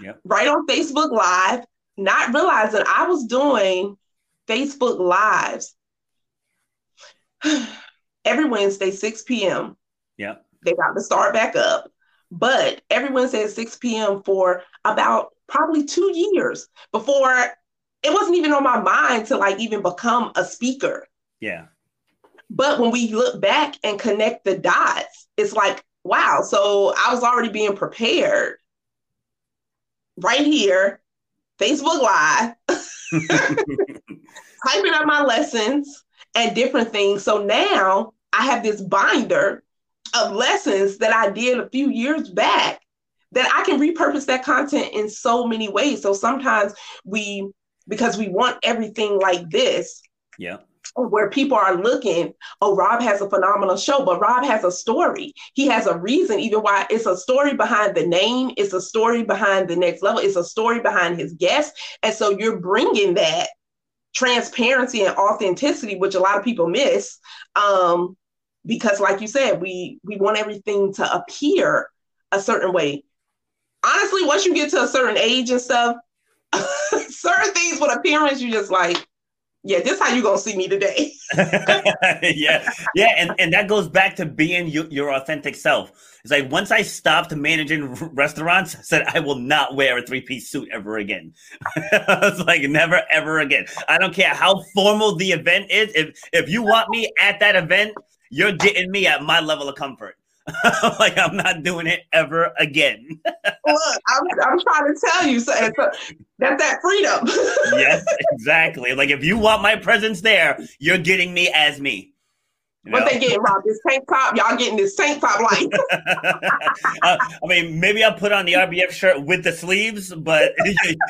Yep. Right on Facebook Live, not realizing I was doing Facebook Lives every Wednesday, 6 p.m. Yeah. They got to start back up. But every Wednesday at 6 p.m. for about probably two years before it wasn't even on my mind to like even become a speaker. yeah, But when we look back and connect the dots, it's like, wow, so I was already being prepared right here, Facebook Live, typing up my lessons and different things. So now I have this binder of lessons that I did a few years back that I can repurpose that content in so many ways. So sometimes we, because we want everything like this, yeah, where people are looking, oh, Rob has a phenomenal show, but Rob has a story. He has a reason, even why it's a story behind the name, it's a story behind the next level, it's a story behind his guest. And so you're bringing that transparency and authenticity, which a lot of people miss. Um, because like you said, we we want everything to appear a certain way. Honestly, once you get to a certain age and stuff, certain things with appearance, you just like, yeah, this how you gonna see me today. yeah, yeah, and, and that goes back to being you, your authentic self. It's like once I stopped managing restaurants, I said I will not wear a three piece suit ever again. it's like never ever again. I don't care how formal the event is. If if you want me at that event, you're getting me at my level of comfort. like I'm not doing it ever again. Look, I'm, I'm trying to tell you, so, so that's that freedom. yes, exactly. Like if you want my presence there, you're getting me as me. You what they getting, Rob? This tank top? Y'all getting this tank top light? uh, I mean, maybe I'll put on the RBF shirt with the sleeves, but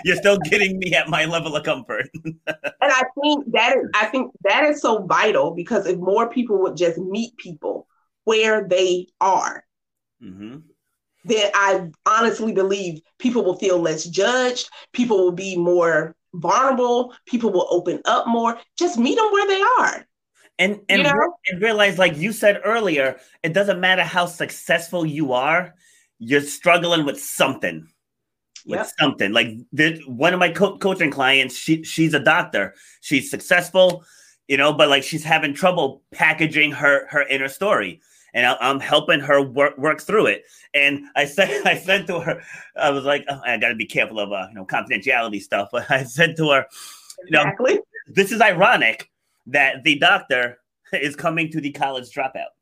you're still getting me at my level of comfort. and I think that is, I think that is so vital because if more people would just meet people where they are, mm-hmm. then I honestly believe people will feel less judged. People will be more vulnerable. People will open up more. Just meet them where they are and and, you know? and realize like you said earlier it doesn't matter how successful you are you're struggling with something with yep. something like one of my co- coaching clients she she's a doctor she's successful you know but like she's having trouble packaging her her inner story and I, am helping her work work through it. And I said, I said to her, I was like, oh, I got to be careful of uh, you know confidentiality stuff. But I said to her, you know, exactly. this is ironic that the doctor is coming to the college dropout.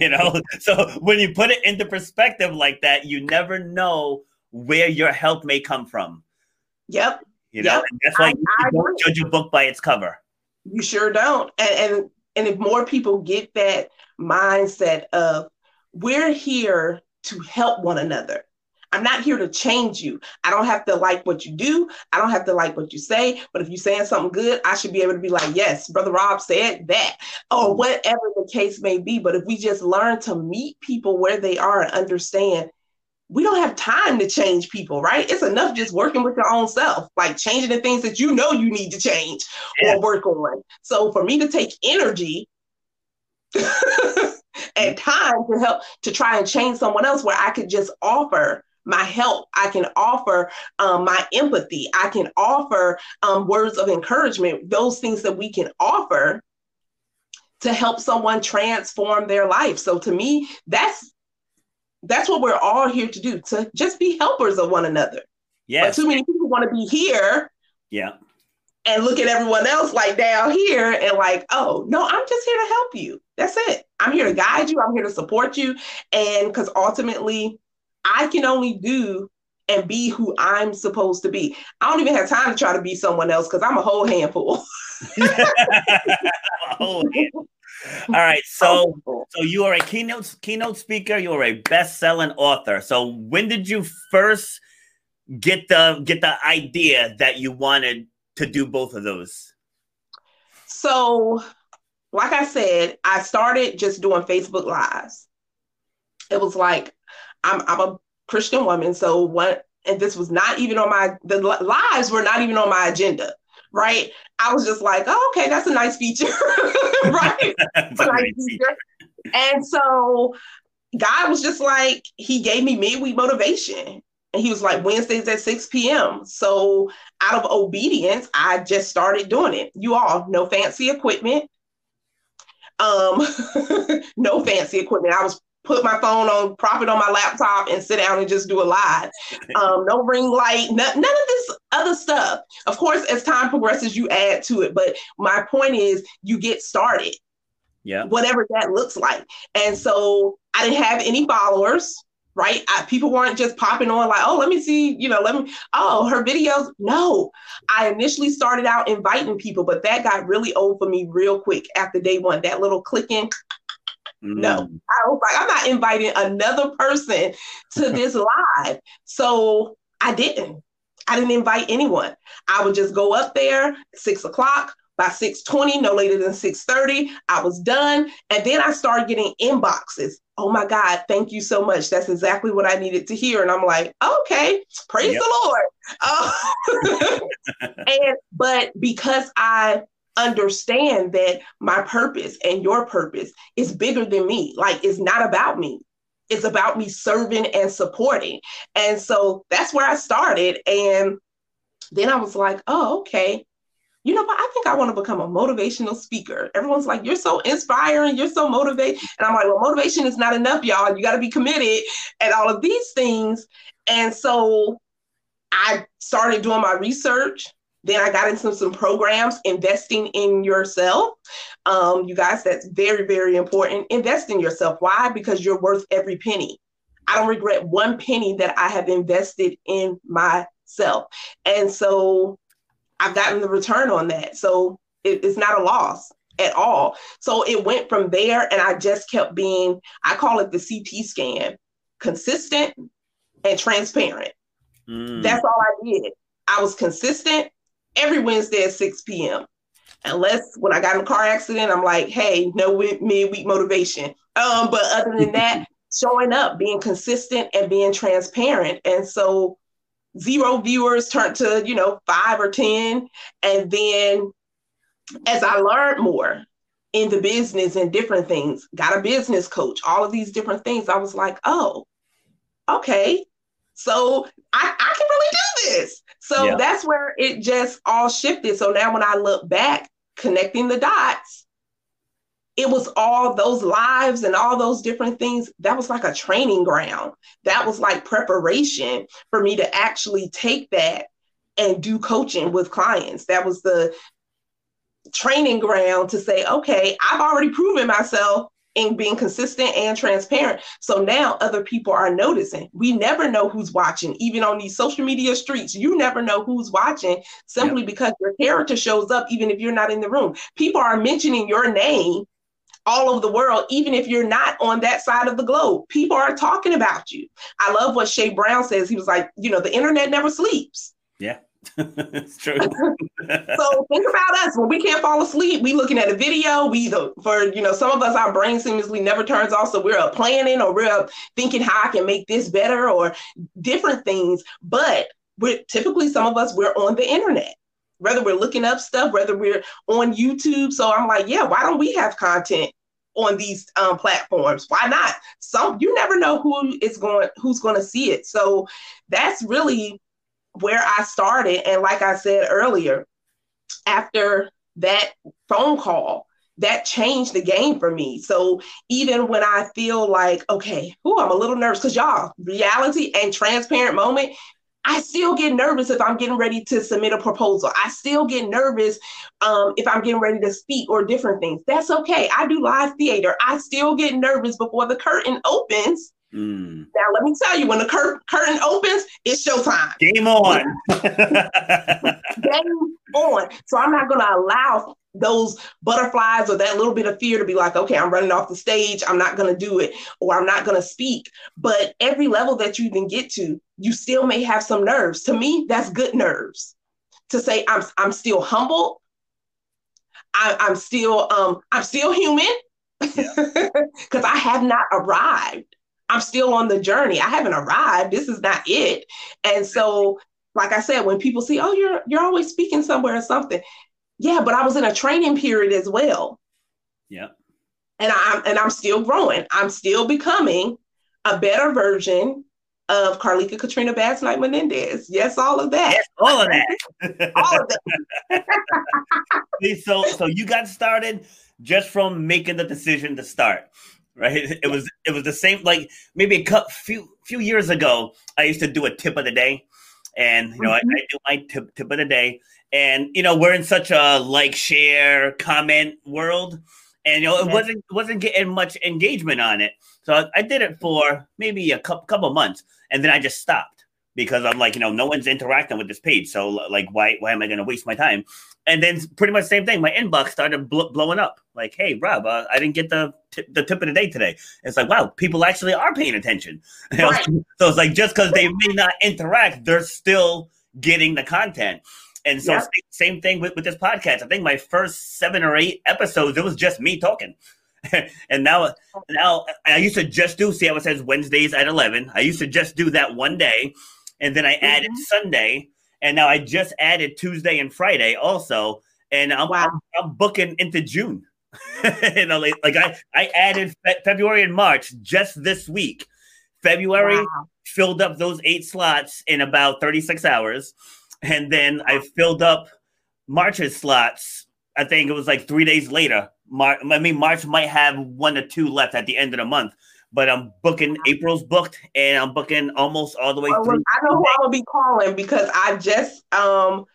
you know, so when you put it into perspective like that, you never know where your help may come from. Yep. You know, yep. that's why I, you I don't judge a book by its cover. You sure don't. And, and and if more people get that mindset of we're here to help one another. I'm not here to change you. I don't have to like what you do. I don't have to like what you say. But if you're saying something good, I should be able to be like, yes, Brother Rob said that, or mm-hmm. whatever the case may be. But if we just learn to meet people where they are and understand, we don't have time to change people, right? It's enough just working with your own self, like changing the things that you know you need to change yeah. or work on. So for me to take energy and time to help to try and change someone else where I could just offer my help. I can offer um, my empathy. I can offer um, words of encouragement, those things that we can offer to help someone transform their life. So to me, that's that's what we're all here to do, to just be helpers of one another. Yeah. too many people want to be here. Yeah. And look at everyone else like down here and like, oh, no, I'm just here to help you. That's it. I'm here to guide you. I'm here to support you. And because ultimately, I can only do and be who I'm supposed to be. I don't even have time to try to be someone else because I'm a whole handful. All right, so so you are a keynote keynote speaker. You are a best selling author. So when did you first get the get the idea that you wanted to do both of those? So, like I said, I started just doing Facebook lives. It was like I'm I'm a Christian woman, so what? And this was not even on my the lives were not even on my agenda, right? I was just like, oh, okay, that's a nice feature, right? nice feature. And so God was just like, He gave me midweek motivation. And he was like, Wednesdays at 6 p.m. So out of obedience, I just started doing it. You all, no fancy equipment. Um, no fancy equipment. I was put my phone on, prop it on my laptop, and sit down and just do a live. Um, no ring light, none, none of this other stuff. Of course, as time progresses, you add to it. But my point is, you get started. Yeah. Whatever that looks like. And so I didn't have any followers right? I, people weren't just popping on like, oh, let me see, you know, let me, oh, her videos. No, I initially started out inviting people, but that got really old for me real quick after day one. That little clicking, no, mm. I was like, I'm not inviting another person to this live. So I didn't. I didn't invite anyone. I would just go up there six o'clock. By 6:20, no later than 6:30, I was done. And then I started getting inboxes. Oh my God, thank you so much. That's exactly what I needed to hear. And I'm like, okay, praise yep. the Lord. Uh, and but because I understand that my purpose and your purpose is bigger than me. Like it's not about me. It's about me serving and supporting. And so that's where I started. And then I was like, oh, okay. You know what? I think I want to become a motivational speaker. Everyone's like, you're so inspiring, you're so motivated. And I'm like, well, motivation is not enough, y'all. You got to be committed and all of these things. And so I started doing my research Then I got into some programs, investing in yourself. Um, you guys, that's very, very important. Invest in yourself. Why? Because you're worth every penny. I don't regret one penny that I have invested in myself. And so I've gotten the return on that. So it, it's not a loss at all. So it went from there, and I just kept being, I call it the CT scan consistent and transparent. Mm. That's all I did. I was consistent every Wednesday at 6 p.m. Unless when I got in a car accident, I'm like, hey, no midweek motivation. Um, but other than that, showing up, being consistent and being transparent. And so zero viewers turned to, you know, five or 10. And then as I learned more in the business and different things, got a business coach, all of these different things, I was like, oh, okay. So I, I can really do this. So yeah. that's where it just all shifted. So now when I look back, connecting the dots, it was all those lives and all those different things. That was like a training ground. That was like preparation for me to actually take that and do coaching with clients. That was the training ground to say, okay, I've already proven myself in being consistent and transparent. So now other people are noticing. We never know who's watching, even on these social media streets. You never know who's watching simply yep. because your character shows up, even if you're not in the room. People are mentioning your name all over the world, even if you're not on that side of the globe. People are talking about you. I love what Shay Brown says. He was like, you know, the internet never sleeps. Yeah. It's true. so think about us when we can't fall asleep. We looking at a video. We for you know some of us our brain seemingly never turns off. So we're up planning or we're up thinking how I can make this better or different things. But we're typically some of us we're on the internet. Whether we're looking up stuff, whether we're on YouTube. So I'm like, yeah, why don't we have content on these um, platforms. Why not? Some you never know who is going who's going to see it. So that's really where I started. And like I said earlier, after that phone call, that changed the game for me. So even when I feel like, okay, oh, I'm a little nervous because y'all, reality and transparent moment, I still get nervous if I'm getting ready to submit a proposal. I still get nervous um, if I'm getting ready to speak or different things. That's okay. I do live theater. I still get nervous before the curtain opens Mm. Now, let me tell you, when the cur- curtain opens, it's showtime. Game on. Game on. So I'm not going to allow those butterflies or that little bit of fear to be like, okay, I'm running off the stage. I'm not going to do it or I'm not going to speak. But every level that you can get to, you still may have some nerves. To me, that's good nerves. To say I'm I'm still humble. I, I'm still um I'm still human because yeah. I have not arrived. I'm still on the journey. I haven't arrived. This is not it. And so, like I said, when people say, "Oh, you're you're always speaking somewhere or something," yeah, but I was in a training period as well. Yeah. And I'm and I'm still growing. I'm still becoming a better version of Carlika Katrina Bass Knight Menendez. Yes, all of that. Yes, all of that. all of that. so so you got started just from making the decision to start right? It was it was the same like maybe a few few years ago. I used to do a tip of the day, and you know mm-hmm. I, I, do my tip tip of the day, and you know we're in such a like share comment world, and you know it wasn't wasn't getting much engagement on it. So I, I did it for maybe a couple couple months, and then I just stopped because I'm like you know no one's interacting with this page, so like why why am I going to waste my time? And then pretty much same thing. My inbox started bl- blowing up. Like, hey, Rob, uh, I didn't get the t- the tip of the day today. It's like, wow, people actually are paying attention. Right. so it's like just because they may not interact, they're still getting the content. And so, yeah. same thing with, with this podcast. I think my first seven or eight episodes, it was just me talking. and now, now I used to just do. See how it says Wednesdays at eleven. I used to just do that one day, and then I added mm-hmm. Sunday and now I just added Tuesday and Friday also, and I'm wow. I'm, I'm, booking into June. you know, like, like, I I added fe- February and March just this week. February wow. filled up those eight slots in about 36 hours, and then I filled up March's slots. I think it was like three days later. Mar- I mean, March might have one or two left at the end of the month but I'm booking April's booked and I'm booking almost all the way oh, through. I know who I'm gonna be calling because I just um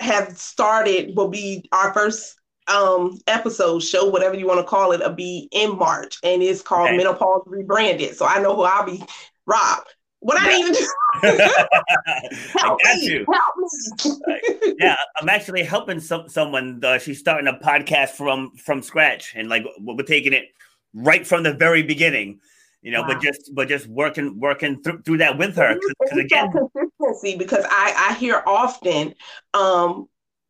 have started will be our first um episode show whatever you want to call it will be in march and it's called Okay. menopause rebranded so i know who i'll be rob what i didn't even do I help got me you. help me yeah, I'm actually helping some someone. Uh, she's starting a podcast from from scratch, and like we're taking it right from the very beginning. You know, Wow. but just but just working working through through that with her. Because again, consistency because I, I hear often, um,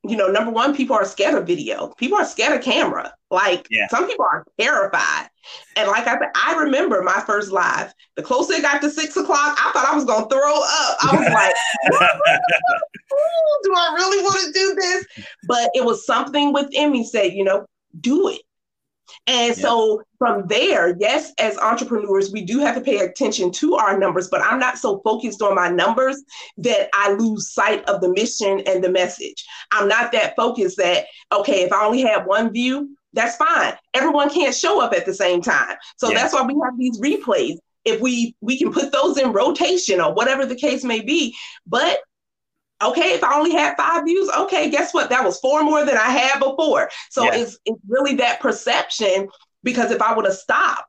you know, number one, people are scared of video. People are scared of camera. Like Yeah. some people are terrified. And like I said, I remember my first live. The closer it got to six o'clock, I thought I was gonna throw up. I was like, do I really want to do this? But it was something within me said, you know, do it. And so from there, yes, as entrepreneurs, we do have to pay attention to our numbers, but I'm not so focused on my numbers that I lose sight of the mission and the message. I'm not that focused that, okay, if I only have one view, that's fine. Everyone can't show up at the same time. So Yeah. that's why we have these replays. If we we can put those in rotation or whatever the case may be, but okay, if I only had five views, okay, guess what? That was four more than I had before. So Yeah. it's it's really that perception because if I would have stopped,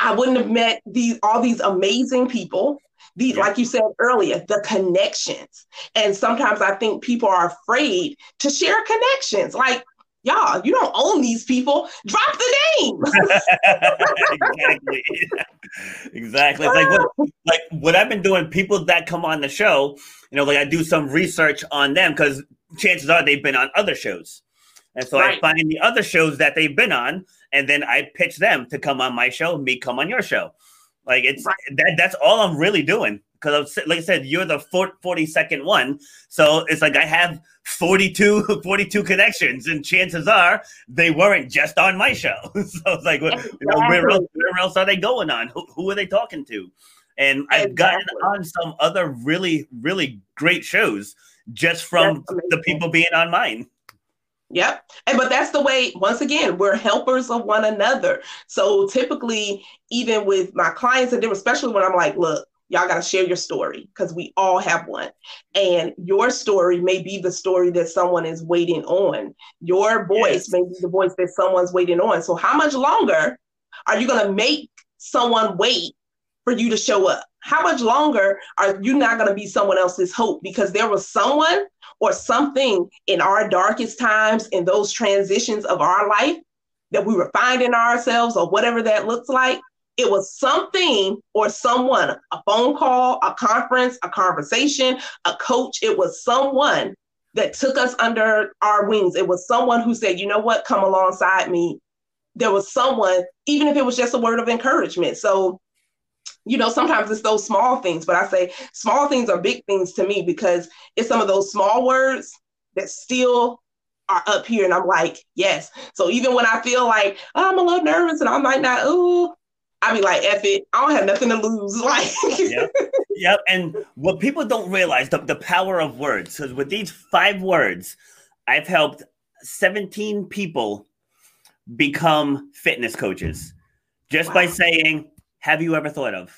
I wouldn't have met these all these amazing people. These, Yeah. like you said earlier, the connections. And sometimes I think people are afraid to share connections. Like, y'all, you don't own these people. Drop the name. exactly, exactly. It's like what, like what I've been doing. People that come on the show, you know, like I do some research on them because chances are they've been on other shows, and so I find the other shows that they've been on, and then I pitch them to come on my show. Me come on your show. Like it's Right. that. That's all I'm really doing. Because like I said, you're the 42nd one, so it's like I have 42, 42 connections, and chances are they weren't just on my show. so it's like, what- you know, where else, where else are they going on? Who, who are they talking to? And I've gotten on some other really, really great shows just from the people being on mine. Yep. And but that's the way, once again, we're helpers of one another. So typically, even with my clients and them, especially when I'm like, look, y'all gotta share your story because we all have one. And your story may be the story that someone is waiting on. Your voice Yes. may be the voice that someone's waiting on. So how much longer are you gonna make someone wait for you to show up? How much longer are you not gonna be someone else's hope? Because there was someone or something in our darkest times, in those transitions of our life that we were finding ourselves or whatever that looks like, it was something or someone, a phone call, a conference, a conversation, a coach. It was someone that took us under our wings. It was someone who said, you know what, come alongside me. There was someone, even if it was just a word of encouragement. So, you know, sometimes it's those small things, but I say small things are big things to me because it's some of those small words that still are up here. And I'm like, yes. So even when I feel like oh, I'm a little nervous and I might not, ooh, I be like, F it. I don't have nothing to lose. Like, Yeah. Yep. And what people don't realize the, the power of words. Because with these five words, I've helped 17 people become fitness coaches just by saying, Have you ever thought of?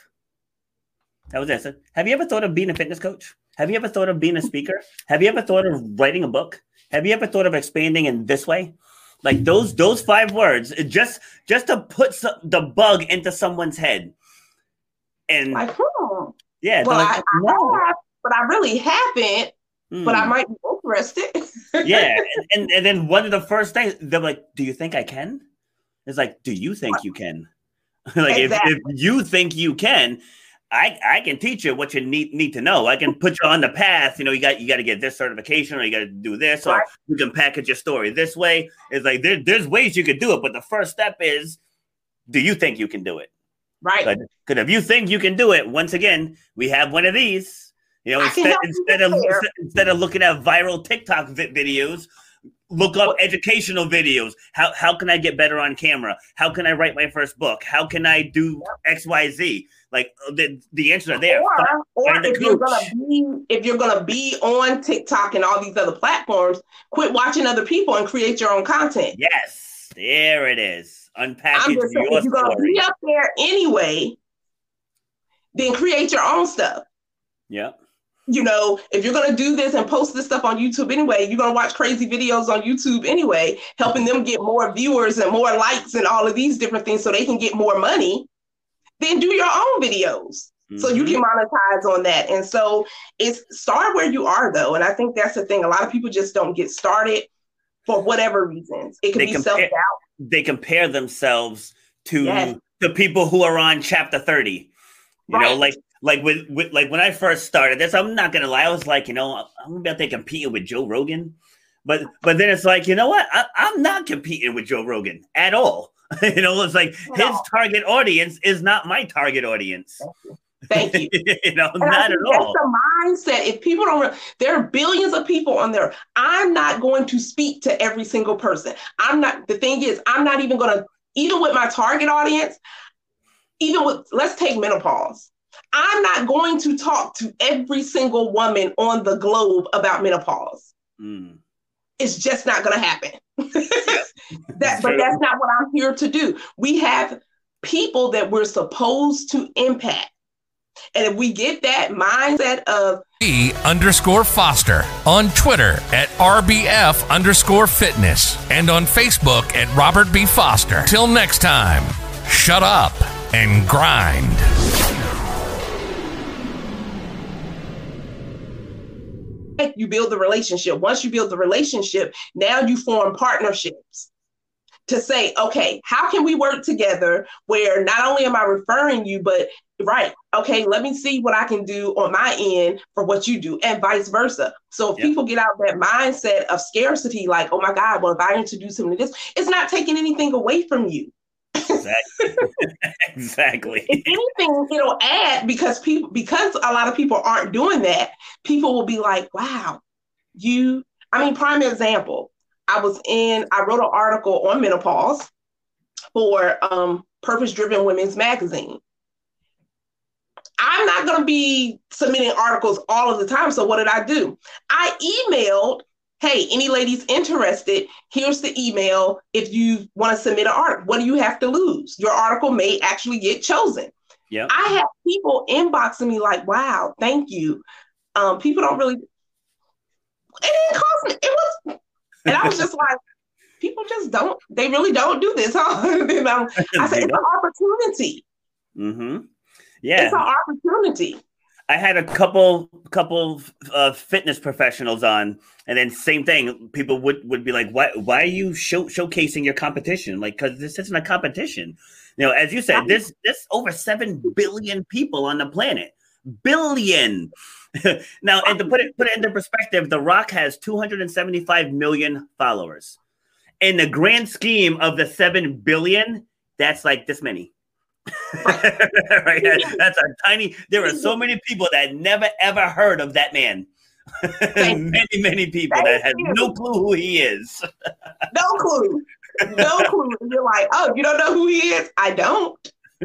That was it. So, Have you ever thought of being a fitness coach? Have you ever thought of being a speaker? Have you ever thought of writing a book? Have you ever thought of expanding in this way? Like those those five words, just just to put some, the bug into someone's head. And like, hmm. yeah, Well, they're I, like, I have, but I really haven't. But I Hmm. might be interested. yeah, and, and and then one of the first things they're like, "Do you think I can?" It's like, "Do you think you can?" like Exactly. if, if you think you can, I I can teach you what you need need to know. I can put you on the path. You know, you got you got to get this certification, or you got to do this, or you can package your story this way. It's like there, there's ways you could do it, but the first step is, do you think you can do it? right. Because if you think you can do it, once again, we have one of these. You know, instead instead of there. instead of looking at viral TikTok vi- videos, look up educational videos. How how can I get better on camera? How can I write my first book? How can I do X Y Z? Like uh, the the answers are there. Or, or a if you're gonna be if you're gonna be on TikTok and all these other platforms, quit watching other people and create your own content. Yes, there it is. Unpackage saying, your if you're gonna story. be up there anyway, then create your own stuff. Yeah. you know, if you're gonna do this and post this stuff on YouTube anyway, you're gonna watch crazy videos on YouTube anyway, helping them get more viewers and more likes and all of these different things so they can get more money. Then do your own videos. Mm-hmm. So you can mm-hmm. monetize on that. And so it's start where you are though. And I think that's the thing. A lot of people just don't get started for whatever reasons. It could they be compare, self-doubt. They compare themselves to yes. the people who are on chapter 30. You right. know, like like with, with like when I first started this, I'm not gonna lie, I was like, you know, I'm about to compete with Joe Rogan. But but then it's like, you know what? I, am not competing with Joe Rogan at all. you know, it's like no. his target audience is not my target audience. Thank you. you know, and not at all. That's the mindset. If people don't, there are billions of people on there. I'm not going to speak to every single person. I'm not. The thing is, I'm not even going to. Even with my target audience, even with let's take menopause. I'm not going to talk to every single woman on the globe about menopause. Mm. It's just not going to happen. that, but that's not what I'm here to do. We have people that we're supposed to impact. And if we get that mindset of B underscore Foster on Twitter at RBF underscore fitness and on Facebook at Robert B. Foster. Till next time, shut up and grind. you build the relationship. Once you build the relationship, now you form partnerships to say, okay, how can we work together where not only am I referring you, but right, okay, let me see what I can do on my end for what you do, and vice versa. So if yep. people get out that mindset of scarcity, like, oh my God, well, if I introduce him to this, it's not taking anything away from you. Exactly. exactly. If anything, it'll add because people because a lot of people aren't doing that, people will be like, wow, you I mean, prime example. I was in, I wrote an article on menopause for um, Purpose Driven Women's Magazine. I'm not going to be submitting articles all of the time. So, what did I do? I emailed hey, any ladies interested, here's the email if you want to submit an article. What do you have to lose? Your article may actually get chosen. Yeah. I have people inboxing me like, wow, thank you. Um, people don't really, it didn't cost me. It was, and I was just like, people just don't, they really don't do this, huh? I said, it's an opportunity. Mm-hmm. Yeah. It's an opportunity. I had a couple couple uh, fitness professionals on, and then same thing. People would would be like, "Why why are you show, showcasing your competition? Like, because this isn't a competition." You know, as you said, this this over seven billion people on the planet, billion. now, and to put it put it into perspective, The Rock has two hundred and seventy five million followers. In the grand scheme of the seven billion, that's like this many. right? That's a tiny. There are so many people that never ever heard of that man. many, many people Thank that have no clue who he is. no clue. No clue. You're like, oh, you don't know who he is? I don't.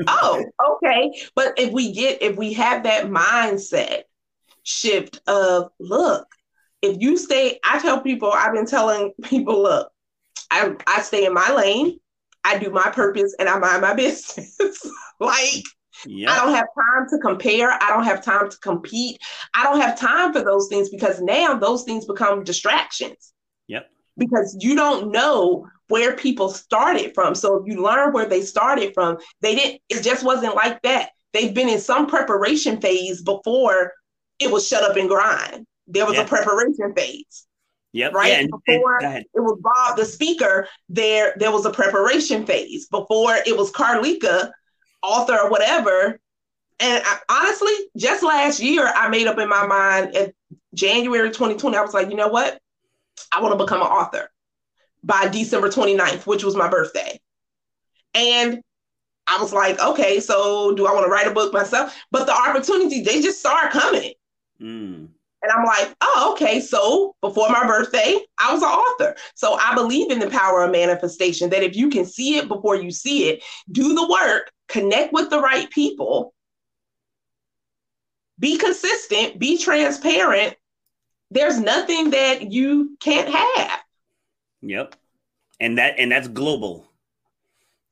Oh, okay. But if we get, if we have that mindset shift of, look, if you stay, I tell people, I've been telling people, look, I, I stay in my lane. I do my purpose and I mind my business. like. I don't have time to compare. I don't have time to compete. I don't have time for those things because now those things become distractions. Yep. Because you don't know where people started from. So if you learn where they started from, they didn't, it just wasn't like that. They've been in some preparation phase before it was shut up and grind. There was yep. a preparation phase. Yep. Right. Yeah, and, Before and, it was Bob the speaker, there there was a preparation phase. Before it was Carlika, author or whatever. And I, honestly, just last year, I made up in my mind in January 2020, I was like, you know what? I want to become an author by December 29th, which was my birthday. And I was like, okay, so do I want to write a book myself? But the opportunity, they just started coming. Mm. And I'm like, oh, okay. So before my birthday, I was an author. So I believe in the power of manifestation that if you can see it before you see it, do the work, connect with the right people, be consistent, be transparent. There's nothing that you can't have. Yep. And that and that's global.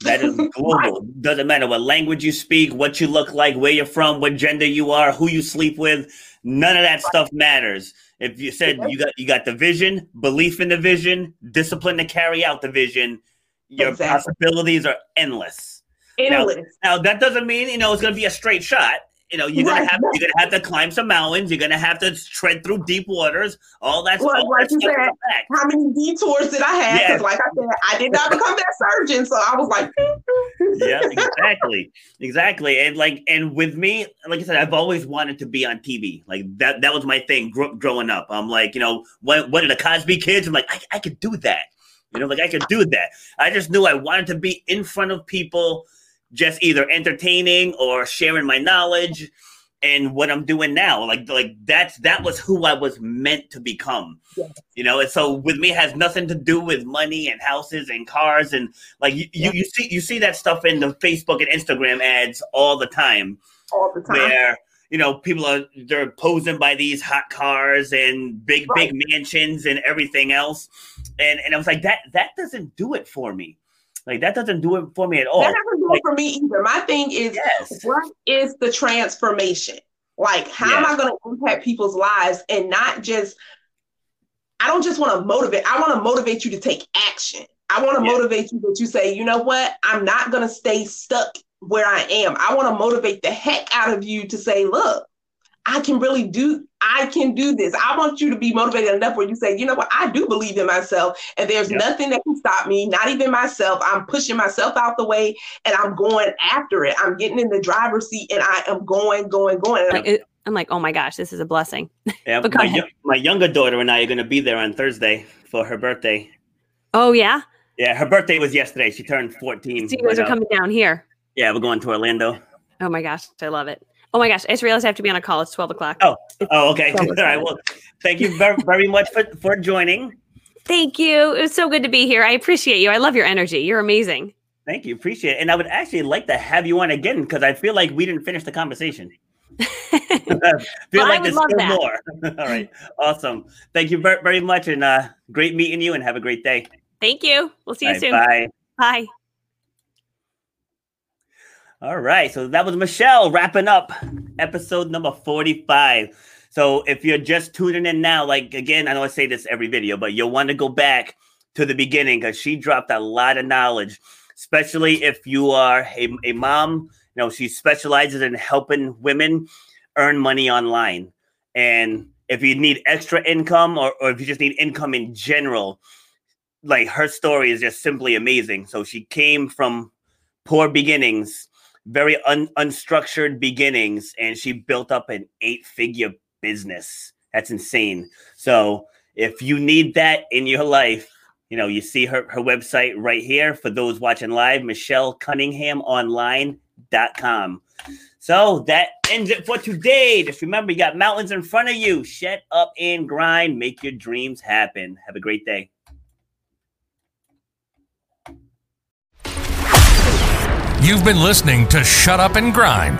That is global. Doesn't matter what language you speak, what you look like, where you're from, what gender you are, who you sleep with. None of that stuff matters. If you said you got you got the vision, belief in the vision, discipline to carry out the vision, your Exactly. possibilities are endless. Endless. Now that doesn't mean you know it's going to be a straight shot. You know you're gonna have you're gonna have to climb some mountains. You're gonna have to tread through deep waters. All that Well, all like that you said. How many detours did I have? Because, like I said, I did not become that surgeon, so I was like, yeah, exactly, exactly. And like, and with me, like I said, I've always wanted to be on TV. Like that, that was my thing gr- growing up. I'm like, you know, what, what are the Cosby kids? I'm like, I, I could do that. You know, like I could do that. I just knew I wanted to be in front of people, just either entertaining or sharing my knowledge. And what I'm doing now, like, like that's that was who I was meant to become. You know, and so with me it has nothing to do with money and houses and cars and like you, you, you see you see that stuff in the Facebook and Instagram ads all the time all the time. where you know people are they're posing by these hot cars and big Right. big mansions and everything else and and I was like that that doesn't do it for me like that doesn't do it for me at all that doesn't do it for me either. My thing is, yes what is the transformation? Like, how am I going to impact people's lives and not just, I don't just want to motivate, I want to motivate you to take action. I want to Yeah. motivate you that you say, you know what, I'm not going to stay stuck where I am. I want to motivate the heck out of you to say, look, I can really do, I can do this. I want you to be motivated enough where you say, you know what, I do believe in myself and there's Yeah. nothing that can stop me, not even myself. I'm pushing myself out the way and I'm going after it. I'm getting in the driver's seat and I am going, going, going. And Like, it, I'm like, oh my gosh, this is a blessing. yeah, but my, ahead. yo- my younger daughter and I are going to be there on Thursday for her birthday Oh yeah, yeah her birthday was yesterday she turned 14 so you guys but, are uh, coming down here. yeah we're going to Orlando Oh my gosh, I love it. Oh my gosh, I just realized I have to be on a call. It's 12 o'clock. Oh. oh okay all right well thank you very, very much for, for joining Thank you. It was so good to be here. I appreciate you. I love your energy. You're amazing. Thank you, appreciate it. And I would actually like to have you on again because I feel like we didn't finish the conversation. Feel Well, like there's still that. more. All right, awesome. Thank you very, very much, and uh, great meeting you. And have a great day. Thank you. We'll see you right, soon. Bye. Bye. All right, so that was Michelle wrapping up episode number 45. So if you're just tuning in now, like again, I know I say this every video, but you'll want to go back to the beginning because she dropped a lot of knowledge, especially if you are a, a mom. You know, she specializes in helping women earn money online. And if you need extra income or, or if you just need income in general, like her story is just simply amazing. So she came from poor beginnings very un- unstructured beginnings and she built up an eight figure business. That's insane. So if you need that in your life you know you see her her website right here for those watching live michellecunningham.online.com so that ends it for today. Just remember you got mountains in front of you. Shut up and grind. Make your dreams happen. Have a great day You've been listening to Shut Up and Grind.